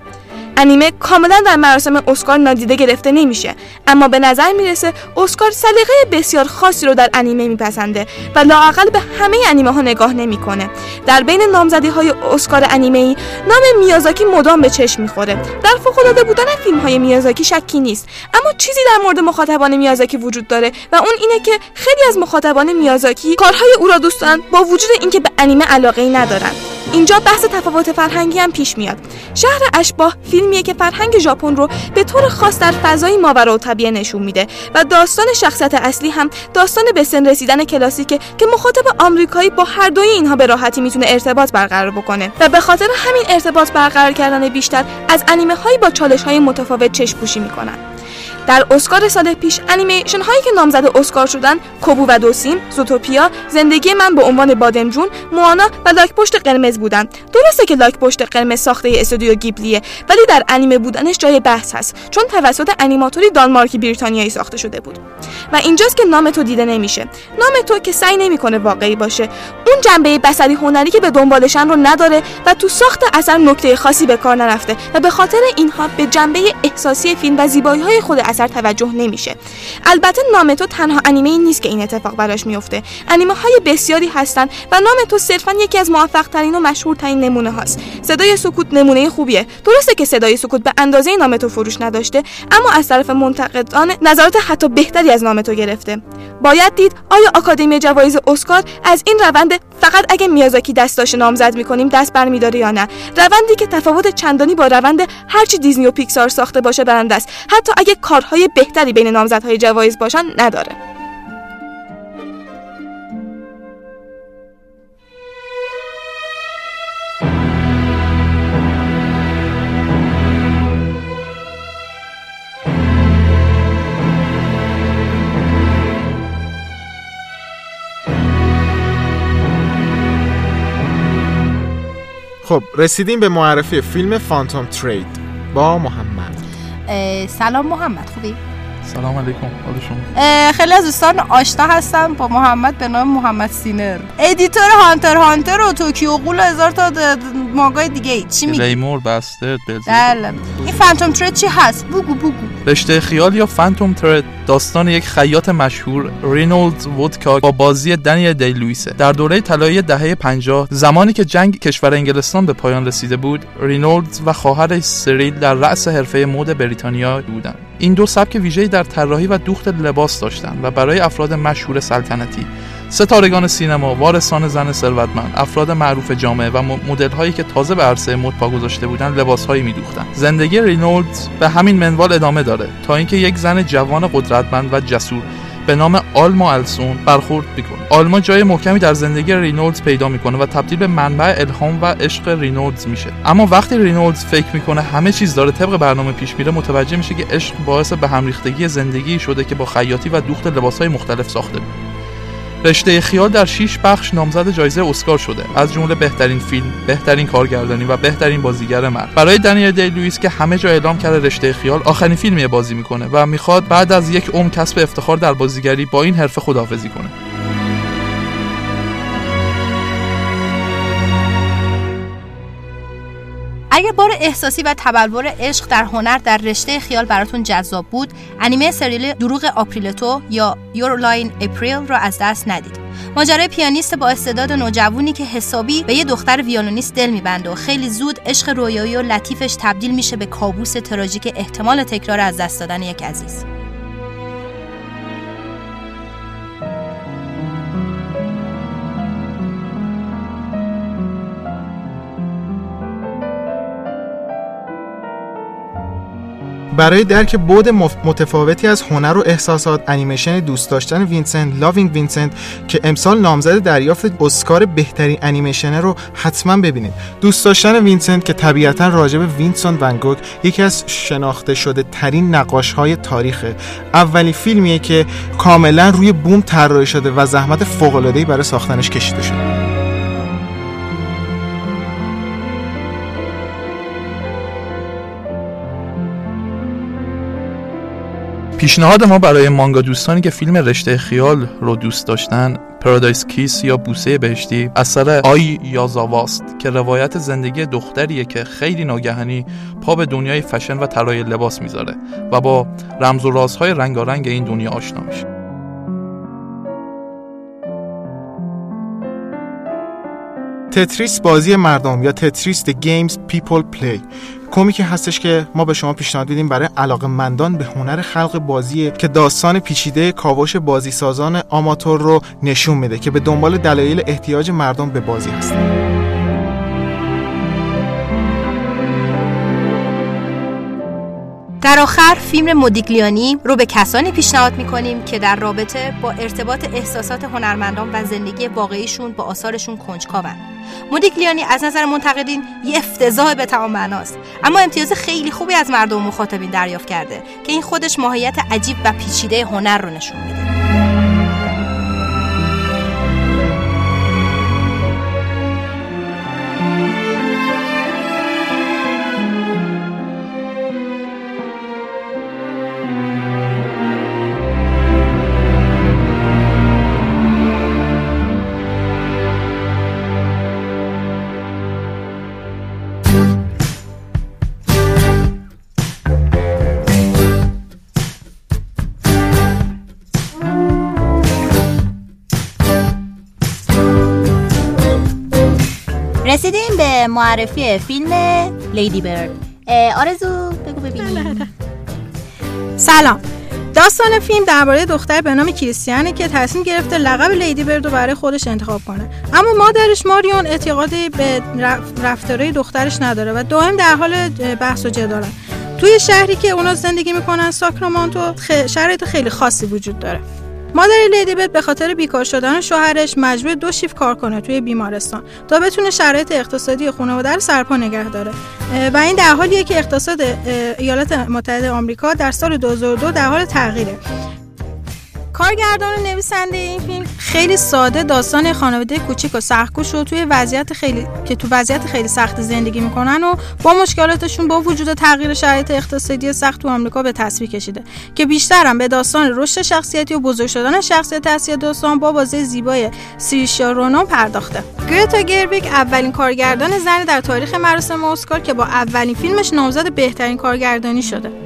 انیمه کاملا در مراسم اسکار نادیده گرفته نمیشه اما به نظر می‌رسه اسکار سلیقه بسیار خاصی رو در انیمه میپسنده و لااقل به همه انیمه ها نگاه نمی‌کنه. در بین نامزدی های اسکار انیمه ای نام میازاکی مدام به چشم می‌خوره. در فوق العاده بودن فیلم های میازاکی شکی نیست اما چیزی در مورد مخاطبان میازاکی وجود داره و اون اینه که خیلی از مخاطبان میازاکی کارهای او را دوست دارن با وجود اینکه به انیمه علاقه ای ندارن. اینجا بحث تفاوت فرهنگی هم پیش میاد. شهر اشباح فیلمیه که فرهنگ ژاپن رو به طور خاص در فضای ماورا و طبیعه نشون میده و داستان شخصیت اصلی هم داستان به سن رسیدن کلاسیکه که مخاطب آمریکایی با هر دوی اینها به راحتی می‌تونه ارتباط برقرار بکنه. و به خاطر همین ارتباط برقرار کردن بیشتر از انیمه هایی با چالش های متفاوت چشم پوشی می‌کنن. در اسکار سال پیش انیمیشن هایی که نامزد اسکار شدن کوبو و دوسیم زوتوپیا زندگی من به عنوان بادمجون موانا و لاک پشت قرمز بودن درسته که لاک پشت قرمز ساخته استودیو گیبلیه ولی در انیمه بودنش جای بحث هست چون توسط انیماتوری دانمارکی بریتانیایی ساخته شده بود. و اینجاست که نام تو دیده نمیشه. نام تو که سعی نمی‌کنه واقعی باشه. اون جنبه بصری هنری که به دنبالشن رو نداره و تو ساخت اثر نکته خاصی به کار نرفته و به خاطر اینها به جنبه احساسی فیلم و زیبایی های خود اثر توجه نمیشه. البته نام تو تنها انیمه نیست که این اتفاق براش میفته انیمه های بسیاری هستن و نام تو صرفا یکی از موفق ترین و مشهورترین نمونه هاست. صدای سکوت نمونه خوبیه. درسته که صدای سکوت به اندازه نام تو فروش نداشته اما از طرف منتقدان نظرات حتی بهتری از نام تو گرفته. باید دید آیا آکادمی جوایز اسکار از این روند فقط اگه میازاکی دستاش نامزد می‌کنیم دست برمیداره یا نه؟ روندی که تفاوت چندانی با روند هرچی دیزنی و پیکسار ساخته باشه برنده است. حتی اگه کارهای بهتری بین نامزدهای جوایز باشن نداره. خب رسیدیم به معرفی فیلم Phantom Thread با محمد. سلام محمد خوبی؟ سلام علیکم حال شما؟ خیلی از دوستان آشنا هستم. با محمد به نام محمد سینر. editor هانتر. هانتر و Tokyo Ghoul و هزار تا مانگای دیگه ای. چی میگی؟ ریمور بلزی بله. این Phantom Thread چی هست؟ بگو بگو. رشته خیال یا Phantom Thread داستان یک خیاط مشهور رینولد وودکاک با بازی دنیل دی لویسه در دوره طلایی دهه 50 زمانی که جنگ کشور انگلستان به پایان رسیده بود رینولد و خواهرش سریل در رأس حرفه مد بریتانیا بودند. این دو سبک ویژه‌ای در طراحی و دوخت لباس داشتند و برای افراد مشهور سلطنتی ستارگان سینما، وارثان زن ثروتمند، افراد معروف جامعه و مدل هایی که تازه به عرصه مد پا گذاشته بودند لباس هایی میدوختند. زندگی رینولد به همین منوال ادامه داره تا اینکه یک زن جوان قدرتمند و جسور به نام آلما السون برخورد می‌کنه. آلما جای محکمی در زندگی رینولدز پیدا می‌کنه و تبدیل به منبع الهام و عشق رینولدز میشه. اما وقتی رینولدز فکر می‌کنه همه چیز داره طبق برنامه پیش میره متوجه میشه که عشق باعث به هم ریختگی زندگی شده که با خیاطی و دوخت لباسهای مختلف ساخته رشته خیال در 6 بخش نامزد جایزه اسکار شده از جمله بهترین فیلم، بهترین کارگردانی و بهترین بازیگر مرد. برای دنیل دی لوئیس که همه جا اعلام کرده رشته خیال آخرین فیلمی بازی می‌کنه و می‌خواد بعد از یک عمر کسب افتخار در بازیگری با این حرفه خداحافظی کنه. اگر بار احساسی و تبلور عشق در هنر در رشته خیال براتون جذاب بود انیمه سریال دروغ آپریل تو یا Your Lie in April را از دست ندید. ماجرای پیانیست با استعداد نوجوانی که حسابی به یه دختر ویولونیست دل میبنده و خیلی زود عشق رویایی و لطیفش تبدیل میشه به کابوس تراژیک احتمال تکرار از دست دادن یک عزیز. برای درک مف- متفاوتی از هنر و احساسات انیمیشن دوست داشتن وینسنت Loving Vincent که امسال نامزد دریافت اسکار بهترین انیمیشنه رو حتما ببینید. دوست داشتن وینسنت که طبیعتا راجع به وینسنت ونگوگ یکی از شناخته شده ترین نقاش های تاریخه اولین فیلمیه که کاملا روی بوم طراحی شده و زحمت فوق برای ساختنش کشیده شده. پیشنهاد ما برای مانگا دوستانی که فیلم رشته خیال رو دوست داشتن Paradise Kiss یا بوسه بهشتی اثر آی یازاواست که روایت زندگی دختریه که خیلی ناگهانی پا به دنیای فشن و طراحی لباس می‌ذاره و با رمز و رازهای رنگارنگ این دنیا آشنا میشه. تتریس بازی مردم یا Tetris The Games People Play. کمیکی هستش که ما به شما پیشنهاد میدیم برای علاقه مندان به هنر خلق بازی که داستان پیچیده کاوش بازی سازان آماتور رو نشون میده که به دنبال دلایل احتیاج مردم به بازی هستن. در آخر فیلم مودیگلیانی رو به کسانی پیشنهاد می‌کنیم که در رابطه با ارتباط احساسات هنرمندان و زندگی واقعیشون با آثارشون کنجکاون مودیگلیانی از نظر منتقدین یه افتضاح به تمام معناست اما امتیاز خیلی خوبی از مردم مخاطبین دریافت کرده که این خودش ماهیت عجیب و پیچیده هنر رو نشون میده. معرفی فیلم لیدی برد. آرزو بگو ببینیم سلام. داستان فیلم درباره دختر به نام کریستیانه که تصمیم گرفته لقب لیدی برد رو برای خودش انتخاب کنه. اما مادرش ماریون اعتقادی به رف- رفتارهای دخترش نداره و دائم در حال بحث و جدالن. توی شهری که اونا زندگی می‌کنن ساکرامانتو خ... شرایط خیلی خاصی وجود داره. مادر لیدی برد به خاطر بیکار شدن شوهرش مجبور دو شیف کار کنه توی بیمارستان. تا بتونه شرایط اقتصادی خانواده رو سرپا نگه داره. و این در حالیه که اقتصاد ایالات متحده آمریکا در سال 2002 در حال تغییره. کارگردان و نویسنده این فیلم خیلی ساده داستان خانواده کوچیک و سختکوش رو توی وضعیت خیلی که تو وضعیت خیلی سخت زندگی می‌کنن و با مشکلاتشون با وجود تغییر شرایط اقتصادی سخت تو آمریکا به تصویر کشیده. که بیشتر هم به داستان رشد شخصیتی و بزرگ شدن شخصیت اصلی داستان با بازی زیبای سیریشا رونو پرداخته. گرتا گربیک اولین کارگردان زنی در تاریخ مراسم اسکار که با اولین فیلمش نامزد بهترین کارگردانی شده.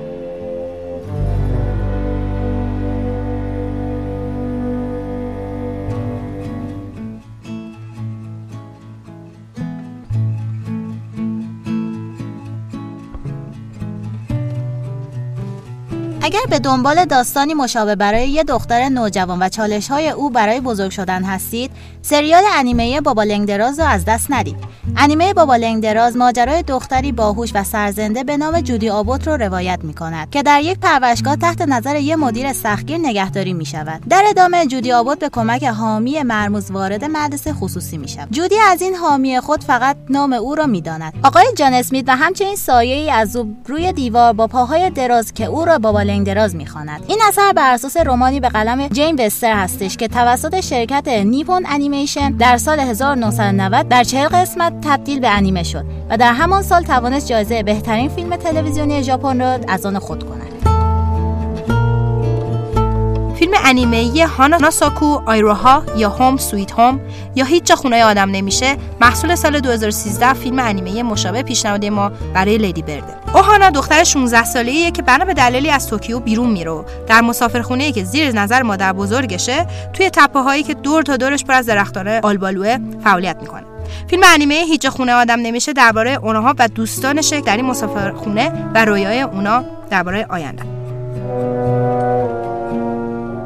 اگر به دنبال داستانی مشابه برای یه دختر نوجوان و چالش های او برای بزرگ شدن هستید سریال انیمه بابا لنگدراز رو از دست ندید. انیمه بابا لنگدراز ماجرای دختری باهوش و سرزنده به نام جودی آبوت رو روایت می کند که در یک پرورشگاه تحت نظر یک مدیر سختگیر نگهداری می شود در ادامه جودی آبوت به کمک حامی مرموز وارد مدرسه خصوصی می شود جودی از این حامی خود فقط نام او را می داند آقای جان اسمیت و همچنین سایه ای از او روی دیوار با پاهای دراز که او را بابا لنگدراز می‌خواند. این اثر بر اساس رمانی به قلم جین وستر هستش که توسط شرکت نیپون انیمیشن در سال 1990 در 40 قسمت تبدیل به انیمه شد و در همان سال توانست جایزه بهترین فیلم تلویزیونی ژاپن را از آن خود کند. فیلم انیمه‌ای هانا ساکو آیروها یا Home Sweet Home یا هیچ جا خونه آدم نمیشه محصول سال 2013 فیلم انیمه مشابه پیشنهادی ما برای Lady Bird ه. اوهانا دختر 16 ساله‌ایه که بنا به دلیلی از توکیو بیرون میره در مسافرخونه‌ای که زیر نظر مادر بزرگشه توی تپه‌هایی که دور تا دورش پر از درختان آلبالوه فعالیت می‌کنه. فیلم انیمه هیچ خونه آدم نمیشه درباره اونها و دوستانشه در این مسافرخونه و رویای اونا درباره آینده.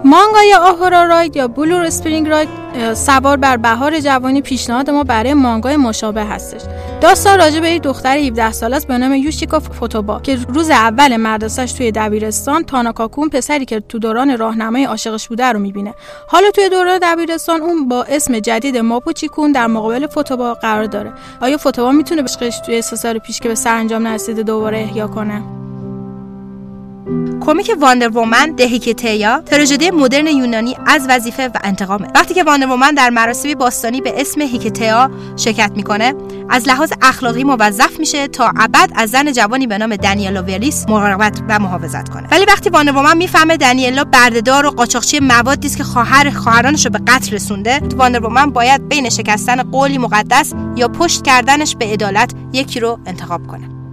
مانگای آهورا راید یا بلور اسپرینگ راید سوار بر بهار جوانی پیشنهاد ما برای مانگای مشابه هستش. داستان راجع به یک دختر 17 ساله است به نام یوشیکا فوتوبا که روز اول مدرسهش توی دبیرستان تاناکاکون پسری که تو دوران راهنمای عاشقش بوده رو می‌بینه. حالا توی دوران دبیرستان اون با اسم جدید مابوچی کون در مقابل فوتابا قرار داره. آیا فوتابا می‌تونه بهش توی سه سال پیش که به سرانجام نرسیده دوباره احیا کنه؟ کمیک Wonder Woman The Hiketeia تراژدی مدرن یونانی از وظیفه و انتقامه. وقتی که Wonder Woman در مراسمی باستانی به اسم هیکتیا شرکت می‌کنه از لحاظ اخلاقی موظف میشه تا ابد از زن جوانی به نام دانیلا ولیس مراقبت و محافظت کنه. ولی وقتی Wonder Woman می‌فهمه دانیلا بردهدار و قاچاقچی موادی است که خواهر خواهرانش رو به قتل رسونده Wonder Woman باید بین شکستن قولی مقدس یا پشت کردنش به عدالت یکی رو انتخاب کنه.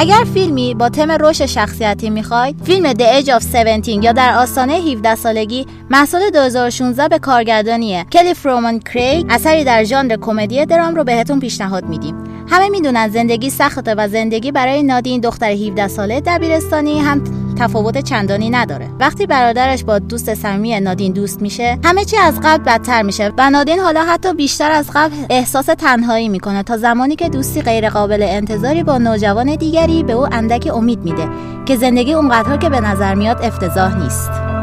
اگر فیلمی با تم رشد شخصیتی می‌خواید فیلم The Age of 17 یا در آستانه 17 سالگی محصول 2016 به کارگردانی کلی فرومان کریگ اثری در ژانر کمدی درام رو بهتون پیشنهاد میدیم. همه می‌دونن زندگی سخته و زندگی برای نادین دختر 17 ساله دبیرستانی هم تفاوت چندانی نداره. وقتی برادرش با دوست صمیمی نادین دوست میشه همه چی از قبل بدتر میشه و نادین حالا حتی بیشتر از قبل احساس تنهایی می‌کنه تا زمانی که دوستی غیر قابل انتظاری با نوجوان دیگری به او اندک امید میده که زندگی اونقدر که به نظر میاد افتضاح نیست.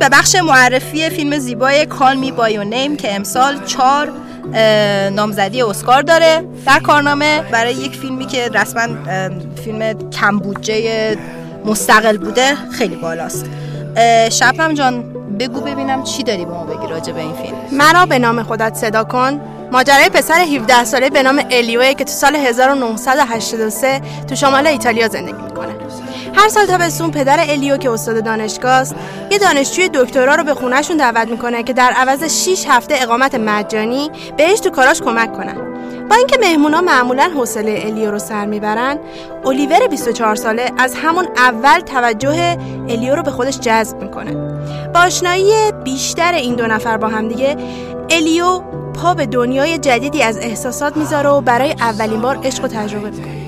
به بخش معرفی فیلم زیبای کال می بایو نیم که امسال چهار اه، نامزدی اسکار داره. در کارنامه برای یک فیلمی که رسما فیلم کم بودجه مستقل بوده خیلی بالاست. شبنم جان بگو ببینم چی داری به ما بگی راجع به این فیلم. مرا به نام خودت صدا کن. ماجرای پسر 17 ساله به نام الیوه که تو سال 1983 تو شمال ایتالیا زندگی می‌کنه. هر سال تابستون پدر الیو که استاد دانشگاه است یه دانشجوی دکترا رو به خونهشون دعوت می‌کنه که در عوض 6 هفته اقامت مجانی بهش تو کاراش کمک کنن. با اینکه مهمونا معمولا حوصله الیو رو سر می‌برن الیور 24 ساله از همون اول توجه الیو رو به خودش جذب می‌کنه. با آشنایی بیشتر این دو نفر با هم دیگه الیو پا به دنیای جدیدی از احساسات می‌ذاره و برای اولین بار عشق و تجربه می‌کنه.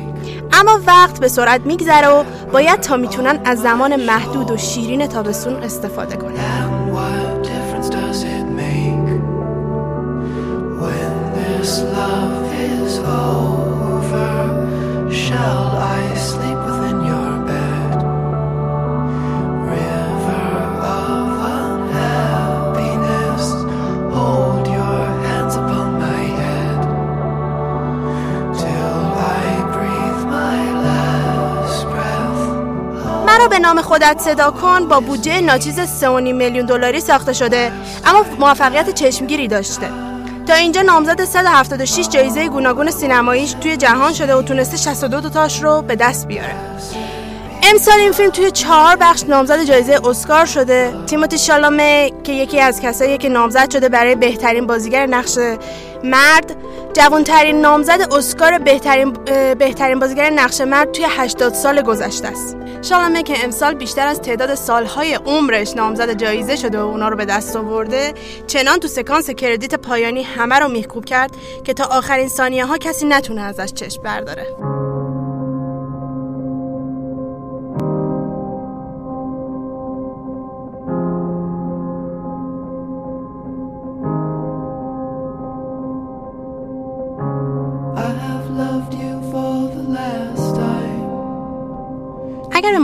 اما وقت به سرعت میگذره و باید تا می‌تونن از زمان محدود و شیرین تابستون استفاده کنن. به نام خودت صدا کن با بودجه ناچیز 3.5 میلیون دلاری ساخته شده. اما موفقیت چشمگیری داشته. تا اینجا نامزد 176 جایزه گوناگون سینماییش توی جهان شده و تونسته 62 تاش رو به دست بیاره. امسال این فیلم توی چهار بخش نامزد جایزه اسکار شده. تیموتی شالامه که یکی از کسایی که نامزد شده برای بهترین بازیگر نقش مرد جوانترین نامزد اسکار بهترین بهترین بازیگر نقش مرد توی 80 سال گذشته است. شالامه که امسال بیشتر از تعداد سالهای عمرش نامزد جایزه شده و اونا رو به دست آورده چنان تو سکانس کردیت پایانی همه رو میخکوب کرد که تا آخرین ثانیه ها کسی نتونه ازش چشم برداره.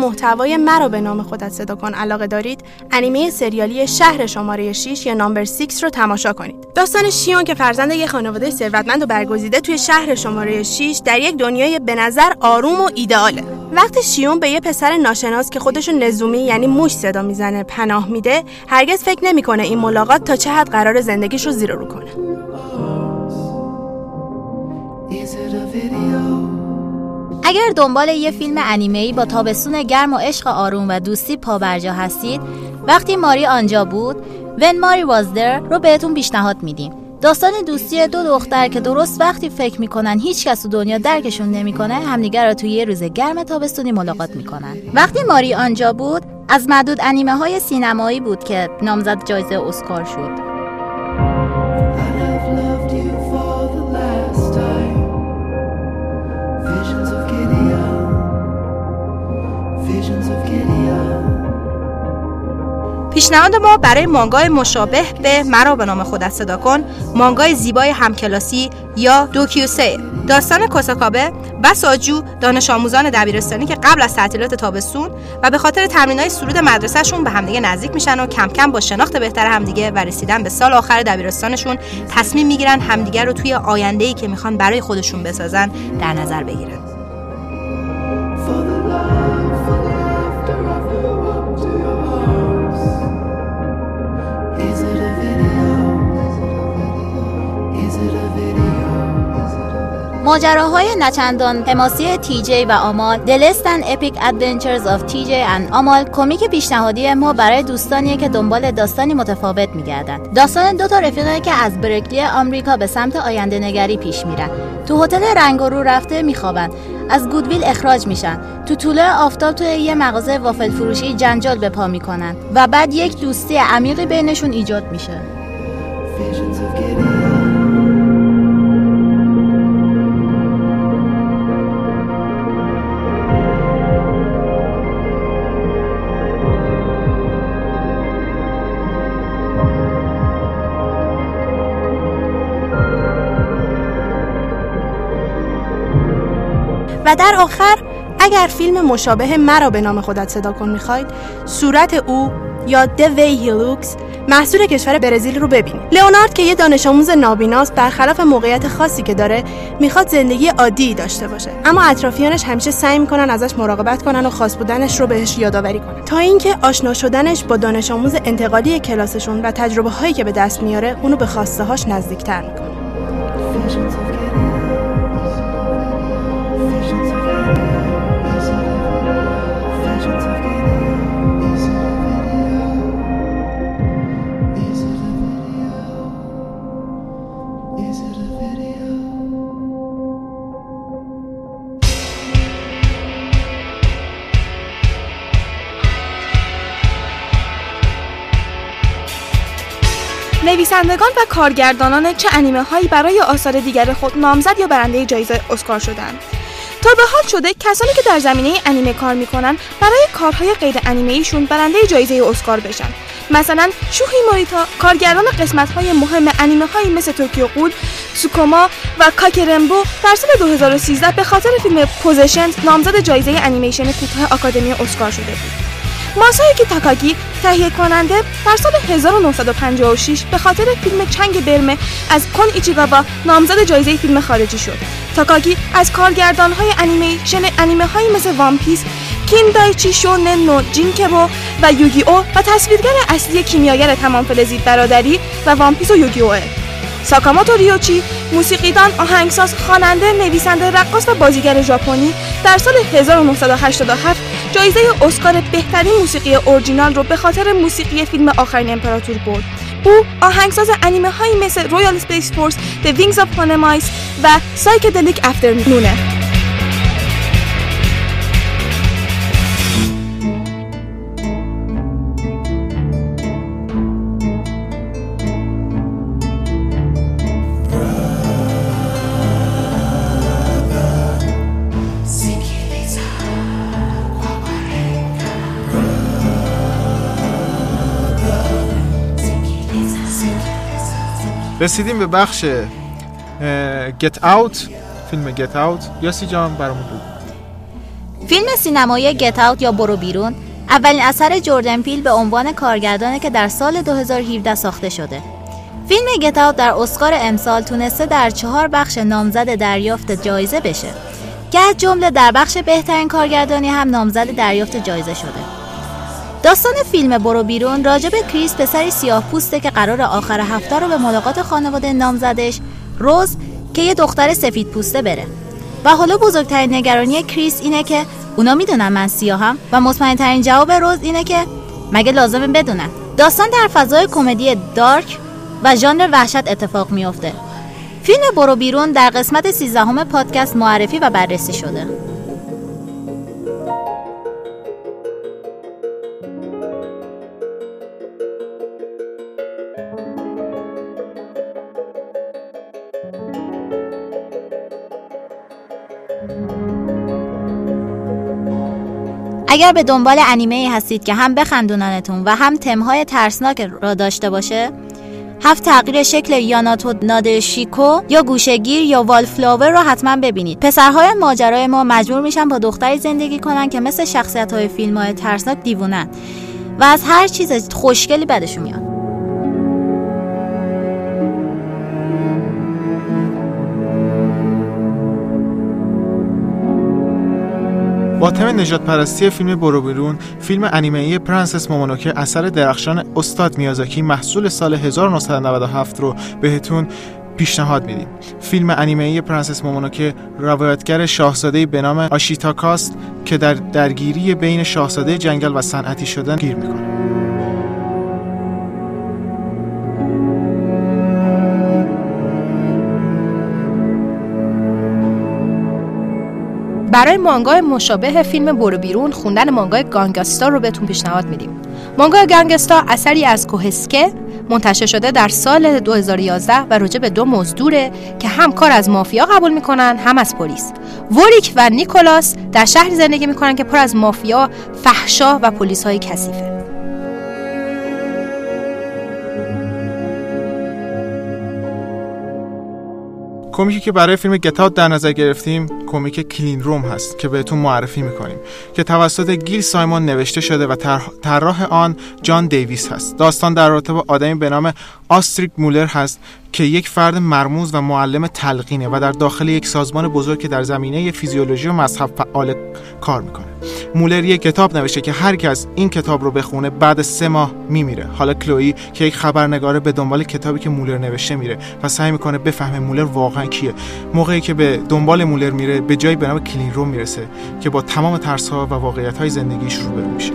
محتوای مرا به نام خودت صدا کن. علاقه دارید؟ انیمه سریالی شهر شماره 6 یا نامبر 6 رو تماشا کنید. داستان شیون که فرزند یک خانواده ثروتمند و برگزیده توی شهر شماره 6 در یک دنیای به آروم و ایدئاله. وقتی شیون به یه پسر ناشناس که خودشو نزومی یعنی موش صدا می‌زنه پناه میده هرگز فکر نمی‌کنه این ملاقات تا چه حد قرار زندگیش رو زیر رو کنه. اگر دنبال یه فیلم انیمه‌ای با تابستون گرم و عشق آروم و دوستی پابرجا هستید وقتی ماری آنجا بود When ماری was there رو بهتون پیشنهاد میدیم. داستان دوستی دو دختر که درست وقتی فکر می‌کنن هیچ کس تو دنیا درکشون نمی‌کنه همدیگر رو توی یه روز گرم تابستونی ملاقات می‌کنن. وقتی ماری آنجا بود از معدود انیمه های سینمایی بود که نامزد جایزه اسکار شد. پیشنهاد ما برای مانگای مشابه به مرا به نام خودت صدا کن مانگای زیبای همکلاسی یا دوکیوسه. داستان کوساکابه و ساجو دانش آموزان دبیرستانی که قبل از تعطیلات تابستون و به خاطر تمرینای سرود مدرسهشون به همدیگه نزدیک میشن و کم کم با شناخت بهتر همدیگه و رسیدن به سال آخر دبیرستانشون تصمیم می‌گیرن همدیگه رو توی آینده‌ای که می‌خوان برای خودشون بسازن در نظر بگیرن. ماجراهای نچندان حماسی تی جی و آمال Less Than Epic Adventures of TJ and آمال کمیک پیشنهادی ما برای دوستانیه که دنبال داستانی متفاوت میگردند داستان دو تا رفیقه که از برکلی آمریکا به سمت آینده نگری پیش میرن. تو هتل رنگ رو رفته میخوابن. از گودویل اخراج میشن. تو طوله آفتاب توی یه مغازه وافل فروشی جنجال به پا می‌کنن. و بعد یک دوستی عمیقی بینشون ایجاد میشه. و در آخر اگر فیلم مشابه مرا به نام خودت صدا کن می‌خواید صورت او یا The Way He Looks محصول کشور برزیل رو ببینید. لئونارد که یه دانش آموز نابیناست برخلاف موقعیت خاصی که داره می‌خواد زندگی عادی داشته باشه. اما اطرافیانش همیشه سعی می‌کنن ازش مراقبت کنن و خاص بودنش رو بهش یادآوری کنن. تا اینکه آشنا شدنش با دانش آموز انتقالی کلاسشون و تجربه هایی که به دست میاره اونو به خواسته هاش نزدیکتر می‌کنه. نویسندگان و کارگردانان چه انیمه هایی برای آثار دیگر خود نامزد یا برنده جایزه اسکار شدند؟ تا به حال شده کسانی که در زمینه انیمه کار می‌کنن برای کارهای غیر انیمه ایشون برنده جایزه اسکار بشن. مثلا شوهی موریتا کارگردان قسمت های مهم انیمه هایی مثل Tokyo Ghoul سوکوما و کاکورنبو در سال 2013 به خاطر فیلم Possession نامزد جایزه انیمیشن کوتاه آکادمی اسکار شده بود. ماسایوکی تاکاگی تهیه کننده در سال 1956 به خاطر فیلم چنگ برمه از کن ایچیگاوا نامزد جایزه فیلم خارجی شد. تاکاگی از کارگردانهای انیمیشن انیمه هایی مثل One Piece، کین دایچی شونن نو جیکنبو و Yu-Gi-Oh و تصویرگر اصلی کیمیاگر تمام فلزی برادری و One Piece و Yu-Gi-Oh ه. ساکاموتو ریوچی موسیقیدان، آهنگساز، خواننده، نویسنده، رقاص و بازیگر ژاپنی در سال 1987 جایزه اسکار بهترین موسیقی اورجینال رو به خاطر موسیقی فیلم آخرین امپراتور برد. او آهنگساز انیمه هایی مثل Royal Space Force، The Wings of Honneamise و Psychedelic Afternoon ه. رسیدیم به بخش گت اوت فیلم گت اوت یاسی جان برامون بگو. فیلم سینمایی گت اوت یا برو بیرون اولین اثر جردن پیل به عنوان کارگردانه که در سال 2017 ساخته شده. فیلم گت اوت در اسکار امسال تونسته در چهار بخش نامزد دریافت جایزه بشه. که از جمله در بخش بهترین کارگردانی هم نامزد دریافت جایزه شده. داستان فیلم برو بیرون راجب کریس پسری سیاه پوسته که قرار آخر هفته رو به ملاقات خانواده نامزدش روز که یه دختر سفید پوسته بره. و حالا بزرگترین نگرانی کریس اینه که اونا می‌دونن من سیاهم و مطمئن ترین جواب روز اینه که مگه لازمه بدونن. داستان در فضای کمدی دارک و ژانر وحشت اتفاق میافته. فیلم برو بیرون در قسمت 13 پادکست معرفی و بررسی شده. اگر به دنبال انیمه ای هستید که هم بخندوننتون و هم تمهای ترسناک را داشته باشه؟ هفت تغییر شکل یاناتو نادشیکو یا گوشگیر یا والفلاور رو حتما ببینید. پسرهای ماجرای ما مجبور میشن با دختری زندگی کنن که مثل شخصیت های فیلم های ترسناک دیوونن و از هر چیز خوشگلی بدشون میاد. با تم نژاد پرستی فیلم برو بیرون فیلم انیمه‌ای پرنسس مونونوکه اثر درخشان استاد میازاکی محصول سال 1997 رو بهتون پیشنهاد میدیم. فیلم انیمه‌ای پرنسس مونونوکه روایتگر شاهزاده به نام آشیتاکاست که در درگیری بین شاهزاده جنگل و صنعتی شدن گیر می‌کنه. برای مانگای مشابه فیلم برو بیرون خوندن مانگای گانگستا رو بهتون پیشنهاد میدیم. مانگای گانگستا اثری از کوهسکه منتشر شده در سال 2011 و راجع به دو مزدوره که هم کار از مافیا قبول می‌کنن هم از پلیس. وریک و نیکولاس در شهری زندگی می‌کنن که پر از مافیا فحشا و پلیس های کثیفه. کمیکی که برای فیلم گتات در نظر گرفتیم کمیک کلین روم هست که بهتون معرفی می‌کنیم که توسط گیل سایمون نوشته شده و طراح آن جان دیویس هست. داستان در رابطه با آدمی به نام آستریک مولر هست که یک فرد مرموز و معلم تلقینه و در داخل یک سازمان بزرگ که در زمینه فیزیولوژی و مذهب فعال کار می‌کنه. مولر یک کتاب نوشته که هر کس این کتاب رو بخونه بعد سه ماه میمیره. حالا کلوی که یک خبرنگاره به دنبال کتابی که مولر نوشته میره و سعی می‌کنه بفهمه مولر واقعا کیه. موقعی که به دنبال مولر میره به جایی به نام Clean Room می‌رسه که با تمام ترس ها و واقعیت های زندگیش روبرو میشه.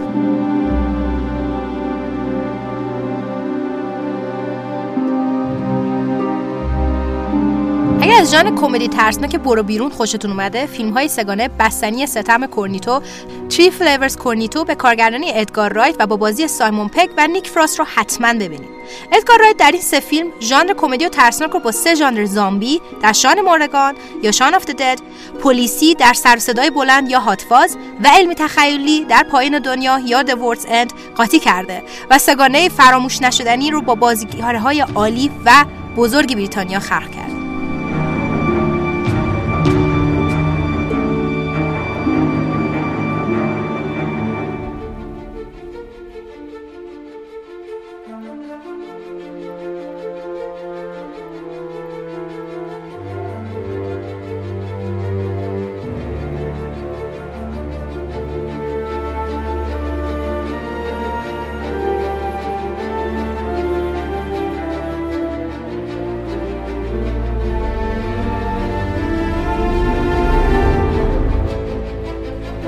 ژانر کمدی ترسناک برو بیرون خوشتون اومده. فیلم های سه‌گانه بستنی سه طعم کورنتو Three Flavours Cornetto به کارگردانی ادگار رایت و با بازی سایمون پگ و نیک فراست رو حتما ببینید ادگار رایت در این سه فیلم ژانر کمدی و ترسناک رو با سه ژانر زامبی در شان مردگان یا Shaun of the Dead پلیسی در سر صدای بلند یا Hot Fuzz و علمی تخیلی در پایان دنیا یا The World's End قاطی کرده و سه‌گانه فراموش نشدنی رو با بازیگرهای عالی و بزرگ بریتانیا خلق کرد.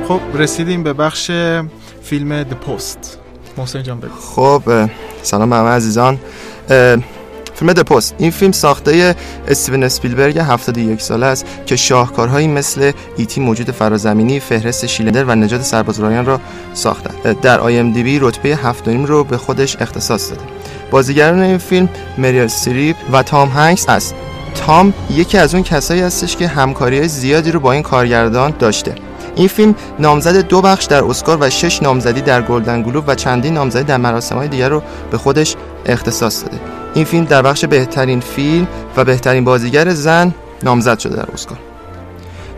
خب رسیدیم به بخش فیلم د پست محسن جان بگو. خب سلام به همه عزیزان. فیلم د پست این فیلم ساخته استیون اسپیلبرگ 71 ساله است که شاهکارهایی مثل ایتی موجود فرازمینی فهرست شیلندر و نجات سرباز رایان را ساختند اه، در آی ام دی بی رتبه 7.5 رو به خودش اختصاص داده. بازیگران این فیلم مریل سریپ و تام هنگس است. تام یکی از اون کسایی هستش که همکاری زیادی رو با این کارگردان داشته. این فیلم نامزد دو بخش در اسکار و شش نامزدی در گلدن گلوب و چندین نامزدی در مراسم‌های دیگر رو به خودش اختصاص داده. این فیلم در بخش بهترین فیلم و بهترین بازیگر زن نامزد شده در اسکار.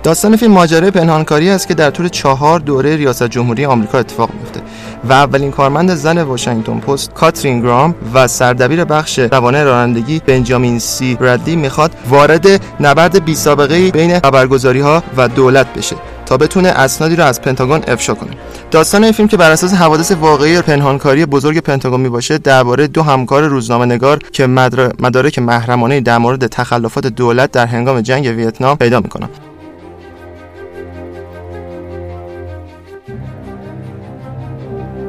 داستان فیلم ماجرای پنهانکاری است که در طول چهار دوره ریاست جمهوری آمریکا اتفاق میفته و اولین کارمند زن واشنگتن پست کاترین گرام و سردبیر بخش روانه رانندگی بنجامین سی برادلی می‌خواد وارد نبرد بی سابقه بین خبرگزاری ها و دولت بشه. تا بتونه اسنادی رو از پنتاگون افشا کنه. داستان این فیلم که بر اساس حوادث واقعی پنهانکاری بزرگ پنتاگون می باشه درباره دو همکار روزنامه نگار که مدارک محرمانه در مورد تخلفات دولت در هنگام جنگ ویتنام پیدا می‌کنن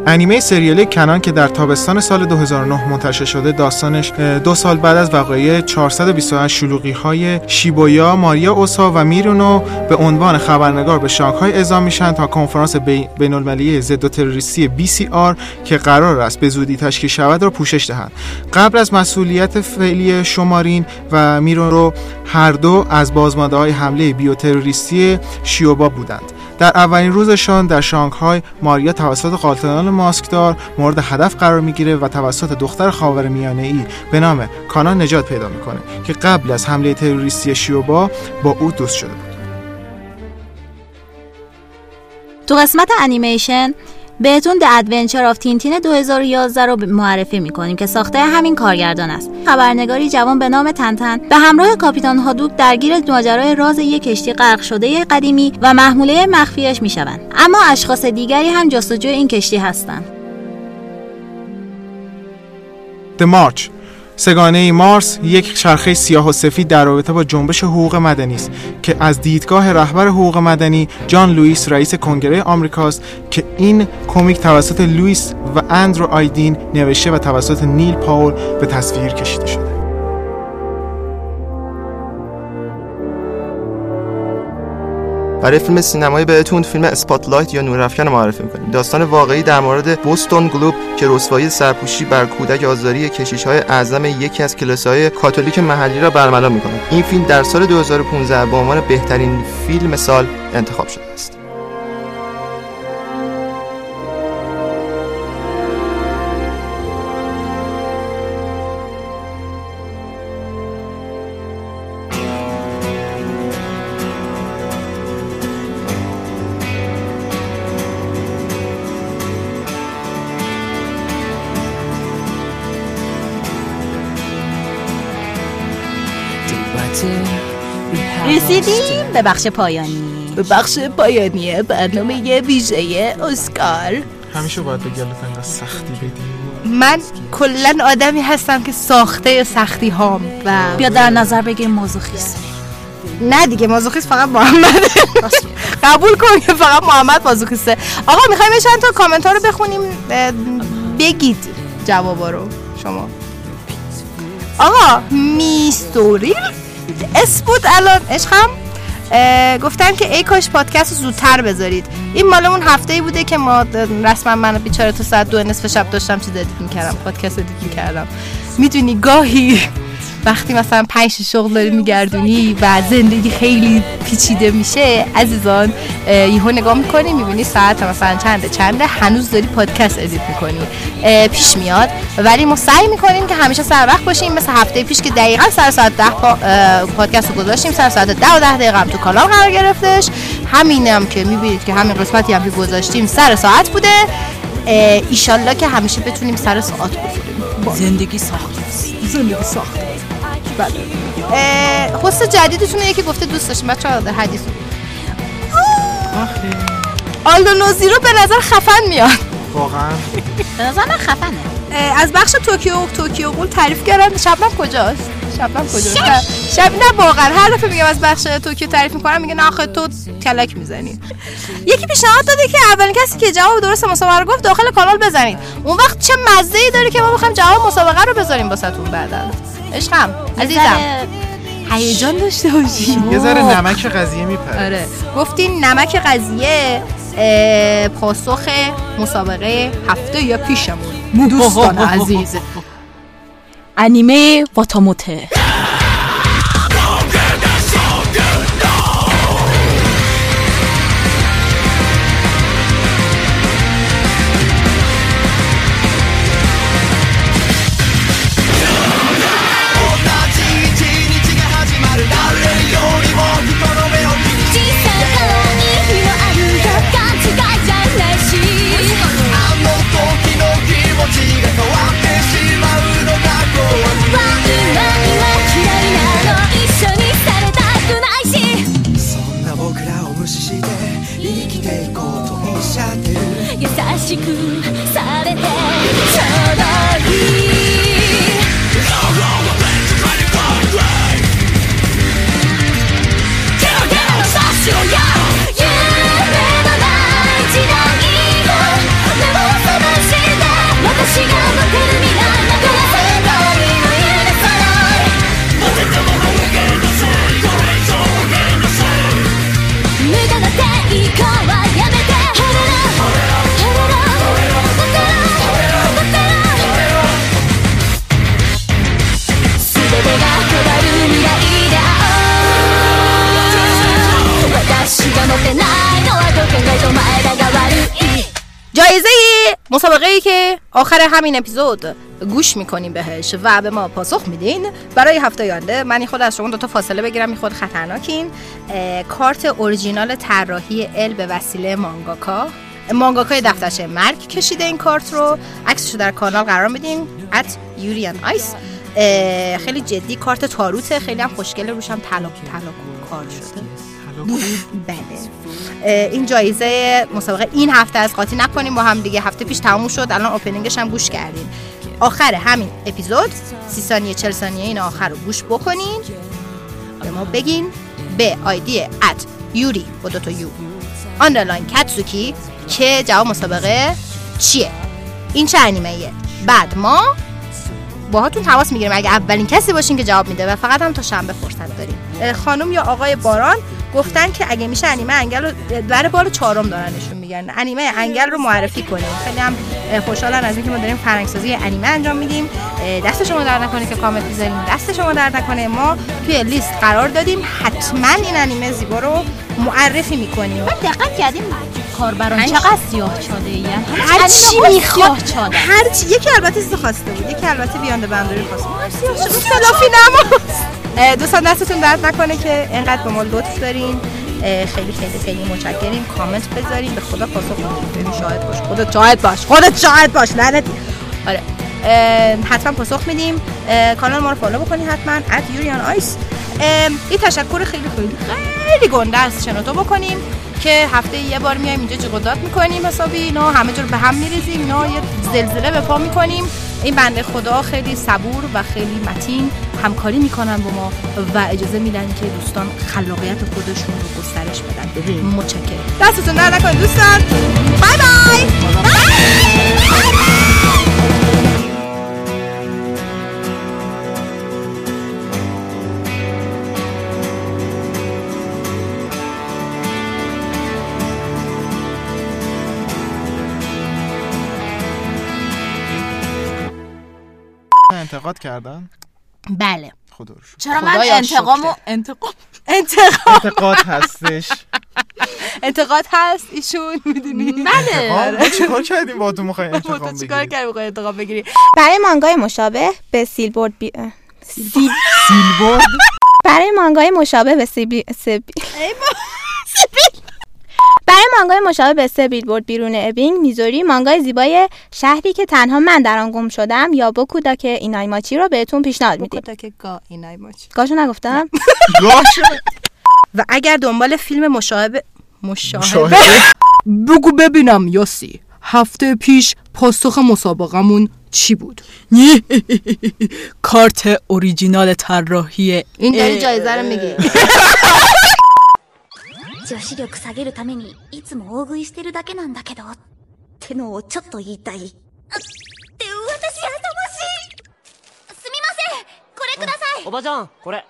انیمه سریالی کنان که در تابستان سال 2009 منتشر شده داستانش دو سال بعد از وقایع 428 شلوغی های شیبویا، ماریا اوسا و میرونو به عنوان خبرنگار به شانگهای اعزام میشن تا کنفرانس بی- بین المللی ضد تروریستی BCR که قرار است به زودی تشکیل شود را پوشش دهند. قبل از مسئولیت فعلی شمارین و میرونو هر دو از بازمانده های حمله بیوتروریستی شیوبا بودند. در اولین روزشان در شانگهای ماریا توسط قاتلان ماسکدار مورد هدف قرار می‌گیره و توسط دختر خاورمیانه ای به نام کانان نجات پیدا می‌کنه که قبل از حمله تروریستی شیوبا با او دوست شده بود. تو قسمت انیمیشن بهتون The Adventure of تینتین 2011 رو معرفی می‌کنیم که ساخته همین کارگردان است. خبرنگاری جوان به نام تنتن. به همراه کاپیتان هادوک درگیر ماجرای راز یک کشتی غرق شده قدیمی و محموله مخفیش می‌شوند. اما اشخاص دیگری هم جستجوی این کشتی هستند. The March. سه‌گانه مارس یک چرخه سیاه و سفید در رابطه با جنبش حقوق مدنی است که از دیدگاه رهبر حقوق مدنی جان لوئیس رئیس کنگره آمریکاست که این کمیک توسط لوئیس و اندرو آیدین نوشته و توسط نیل پاول به تصویر کشیده شده. برای فیلم سینمایی بهتون فیلم Spotlight یا نورافکن معرفی می‌کنیم. داستان واقعی در مورد بوستون گلوب که رسوایی سرپوشی بر کودک آزاری کشیش های اعظم یکی از کلیساهای کاتولیک محلی را برملا می‌کنه این فیلم در سال 2015 به عنوان بهترین فیلم سال انتخاب شده است. به بخش پایانی. به بخش پایانی برنامه ویژه اسکار. همیشه باید به گلت سختی بدی. من کلا آدمی هستم که ساخته سختی هام و بیا در نظر بگیر مازوخیسم نه دیگه مازوخیست فقط محمد. قبول کن که فقط محمد مازوخیسته. آقا می‌خوایم چند تا کامنت ها رو بخونیم بگید جوابا رو شما. آقا میستوری اس بود الان عشقم. اه، گفتن که ای کاش پادکست زودتر بذارید. این مال اون هفته ای بوده که ما رسما من بیچاره تا ساعت دو نصف شب داشتم چیز edit می‌کردم پادکست edit می‌کردم. می‌دونی گاهی وقتی مثلا پنج شغل داری میگردونی و زندگی خیلی پیچیده میشه عزیزان یهو نگاه می‌کنی می‌بینی ساعت مثلا چنده چنده هنوز داری پادکست edit می‌کنی پیش میاد. ولی ما سعی می‌کنیم که همیشه سر وقت باشیم مثل هفته پیش که دقیقا سر ساعت ده پا- پادکست رو گذاشتیم سر ساعت ده و ده دقیقه هم تو کانال قرار گرفتش. همینم که می‌بینید که همین قسمتی هم که گذاشتیم سر ساعت بوده. ایشالله که همیشه بتونیم سر ساعت بذاریم زندگی سخت است. زندگی ساخته. بله. حس جدیدتون یکی گفته دوست داشتیم. بچه ها حدیث. Aldnoah Zero به نظر خفن میاد. واقعا. به نظر من خفنه. از بخش توکیو Tokyo Ghoul تعریف کردن شبنم کجاست؟ شبنم کجاست؟ شب نه واقعا. هر دفعه میگم از بخش توکیو تعریف می‌کنم میگه نه آخه تو کلک می‌زنی. یکی پیشنهاد داده که اولین کسی که جواب درست مسابقه رو گفت داخل کانال بزنید. اون وقت چه مزه ای داره که ما بخوایم جواب مسابقه رو بذاریم واسهتون بعدا؟ عشقم عزیزم. هیجان داشته باشی. یه ذره نمک قضیه میپره آره. گفتین نمک قضیه پاسخ مسابقه هفته یا پیشمون. دوستان عزیز. انیمه واتاموته. いか مسابقه ای که آخر همین اپیزود گوش می‌کنیم بهش و به ما پاسخ میدین. برای هفته آینده من خود از شما دو تا فاصله بگیرم. خود خطرناکین. کارت اورجینال طراحی ال به وسیله مانگاکا. مانگاکای دفترچه مرگ کشیده این کارت رو. عکسش رو در کانال قرار میدیم ات یوریان آیس خیلی جدی کارت تاروته. خیلی هم خوشگله. روش هم طلا طلا کار شده. بله. این جایزه مسابقه این هفته از قاطی نکنیم با هم دیگه هفته پیش تموم شد الان اوپنینگش هم گوش کردیم. آخر همین اپیزود سی ثانیه چل ثانیه این آخر رو گوش بکنین. به ما بگین به ID at یوری با دوتا u. underline کتسوکی که جواب مسابقه چیه؟ این چه انیمه بعد ما باهاتون تماس می‌گیریم. اگه اولین کسی باشین که جواب میده و فقط هم تا شنبه فرصت داریم. خانم یا آقای باران گفتن که اگه میشه انیمه انگل رو برای بار چهارم دارن نشون میگن انیمه انگل رو معرفی کنیم. خیلی هم خوشحالن از اینکه ما داریم فرهنگسازی انیمه انجام میدیم. دست شما در نکنه که کامنت بذاریم دست شما در نکنه. ما توی لیست قرار دادیم حتما این انیمه زیبا رو معرفی می‌کنیم. دقت کردیم. کاربران چقدر سیاه چاله ای هر چی می‌خواد هر چی یکی البته چیز خواسته بود. یکی البته بیاند بندری خواسته بود. نماست اه، دوستان دستتون درد نکنه که اینقدر به ما لطف دارین. خیلی خیلی خیلی متشکریم. کامنت بذارین. به خدا پاسخ ببین شاهد باش. خودت شاهد باش. خودت شاهد باش. لعنت آره. حتما پاسخ میدیم. کانال ما رو follow بکنید حتما at Yuri on Ice یه تشکر خیلی خیلی خیلی گنده از شنوتو بکنیم که هفته یه بار میایم اینجا جیغ و داد می‌کنیم حسابی. اینا همه جا رو به هم میریزیم. اینا یه زلزله به پا می‌کنیم. این بنده خدا خیلی صبور و خیلی متین همکاری می‌کنن با ما و اجازه میدن که دوستان خلاقیت خودشون رو گسترش بدن. متشکرم. دستتون درد نکنه دوستان. بای بای انتقاد کردن؟ بله. خدا رو شکر. چرا من انتقام و. انتقام انتقاد هستش. انتقاد هست ایشون می‌دونی؟ بله. چیکار کردیم با تو می‌خوای تو انتقام چیکار بگیری؟ کردی بخوای انتقام بگیری؟ برای مانگای مشابه به سیلبورد بی... سیلبورد؟ برای مانگای مشابه به سیبی... سبی... برای مانگای مشابه به سه بیلبورد بیرون ابینگ میزوری مانگای زیبای شهری که تنها من در آن گم شدم یا بوکوداک اینایماچی رو بهتون پیشنهاد میدیم. که گا اینای ماچ گاشو نگفتم؟ گاش و اگر دنبال فیلم مشابه شاهده بگو ببینم یاسی هفته پیش پاسخ مسابقمون چی بود؟ کارت اوریجینال طراحی این داری جایزه رو میگی. 女子力下げるためにいつも大食いしてるだけなんだけどってのをちょっと言いたい。あって私やさましい。すみません。これください。おばちゃんこれ。は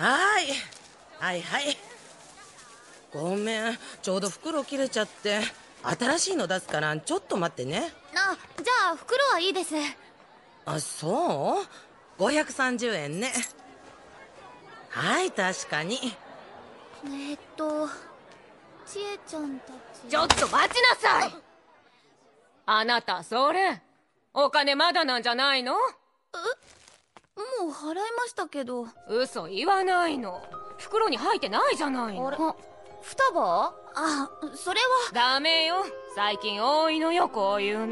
ーい。はいはい。ごめん。ちょうど袋切れちゃって新しいの出すからちょっと待ってね。あじゃあ袋はいいです。あそう？530円ね。はい確かに。えっとちえちゃんたち。ちょっと待ちなさい。あなたそれ。お金まだなんじゃないの？もう払いましたけど。嘘言わないの。袋に入ってないじゃないの。あ双葉？あそれは。ダメよ。最近多いのよこういうの